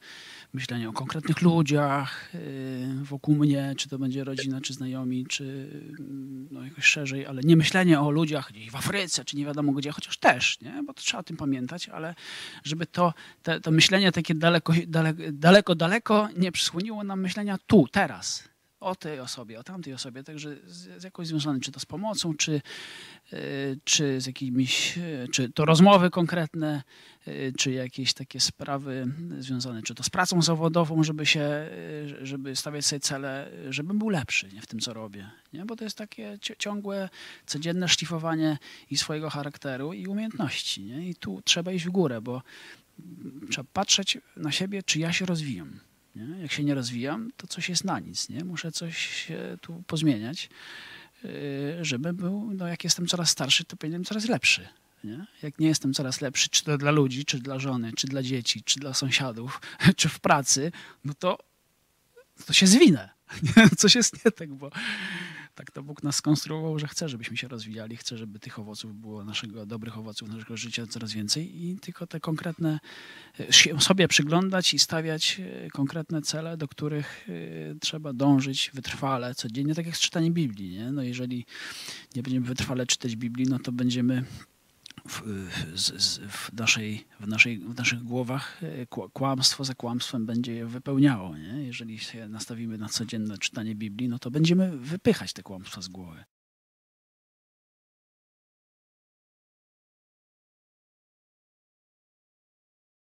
myślenie o konkretnych ludziach y, wokół mnie, czy to będzie rodzina, czy znajomi, czy mm, no jakoś szerzej, ale nie myślenie o ludziach gdzieś w Afryce, czy nie wiadomo gdzie, chociaż też, nie? bo trzeba o tym pamiętać, ale żeby to, te, to myślenie takie daleko, daleko, daleko, daleko nie przysłoniło nam myślenia tu, teraz o tej osobie, o tamtej osobie, także z, z jakoś związane, czy to z pomocą, czy, e, czy z jakimiś, e, czy to rozmowy konkretne, e, czy jakieś takie sprawy związane, czy to z pracą zawodową, żeby się, żeby stawiać sobie cele, żebym był lepszy nie, w tym, co robię. Nie? Bo to jest takie ciągłe, codzienne szlifowanie i swojego charakteru, i umiejętności. Nie? I tu trzeba iść w górę, bo trzeba patrzeć na siebie, czy ja się rozwijam. Nie? Jak się nie rozwijam, to coś jest na nic. Nie? Muszę coś tu pozmieniać, y, żeby był, no jak jestem coraz starszy, to powinienem coraz lepszy. Nie? Jak nie jestem coraz lepszy, czy to dla ludzi, czy dla żony, czy dla dzieci, czy dla sąsiadów, czy w pracy, no to, to się zwinę. Coś jest nie tak, bo tak to Bóg nas skonstruował, że chce, żebyśmy się rozwijali, chce, żeby tych owoców było, naszego dobrych owoców, naszego życia coraz więcej i tylko te konkretne, e, sobie przyglądać i stawiać e, konkretne cele, do których e, trzeba dążyć wytrwale, codziennie, tak jak z czytaniem Biblii. Nie? No jeżeli nie będziemy wytrwale czytać Biblii, no to będziemy w, w, naszej, w, naszej, w naszych głowach e, kłamstwo za kłamstwem będzie je wypełniało. Nie? Jeżeli się nastawimy na codzienne czytanie Biblii, no to będziemy wypychać te kłamstwa z głowy.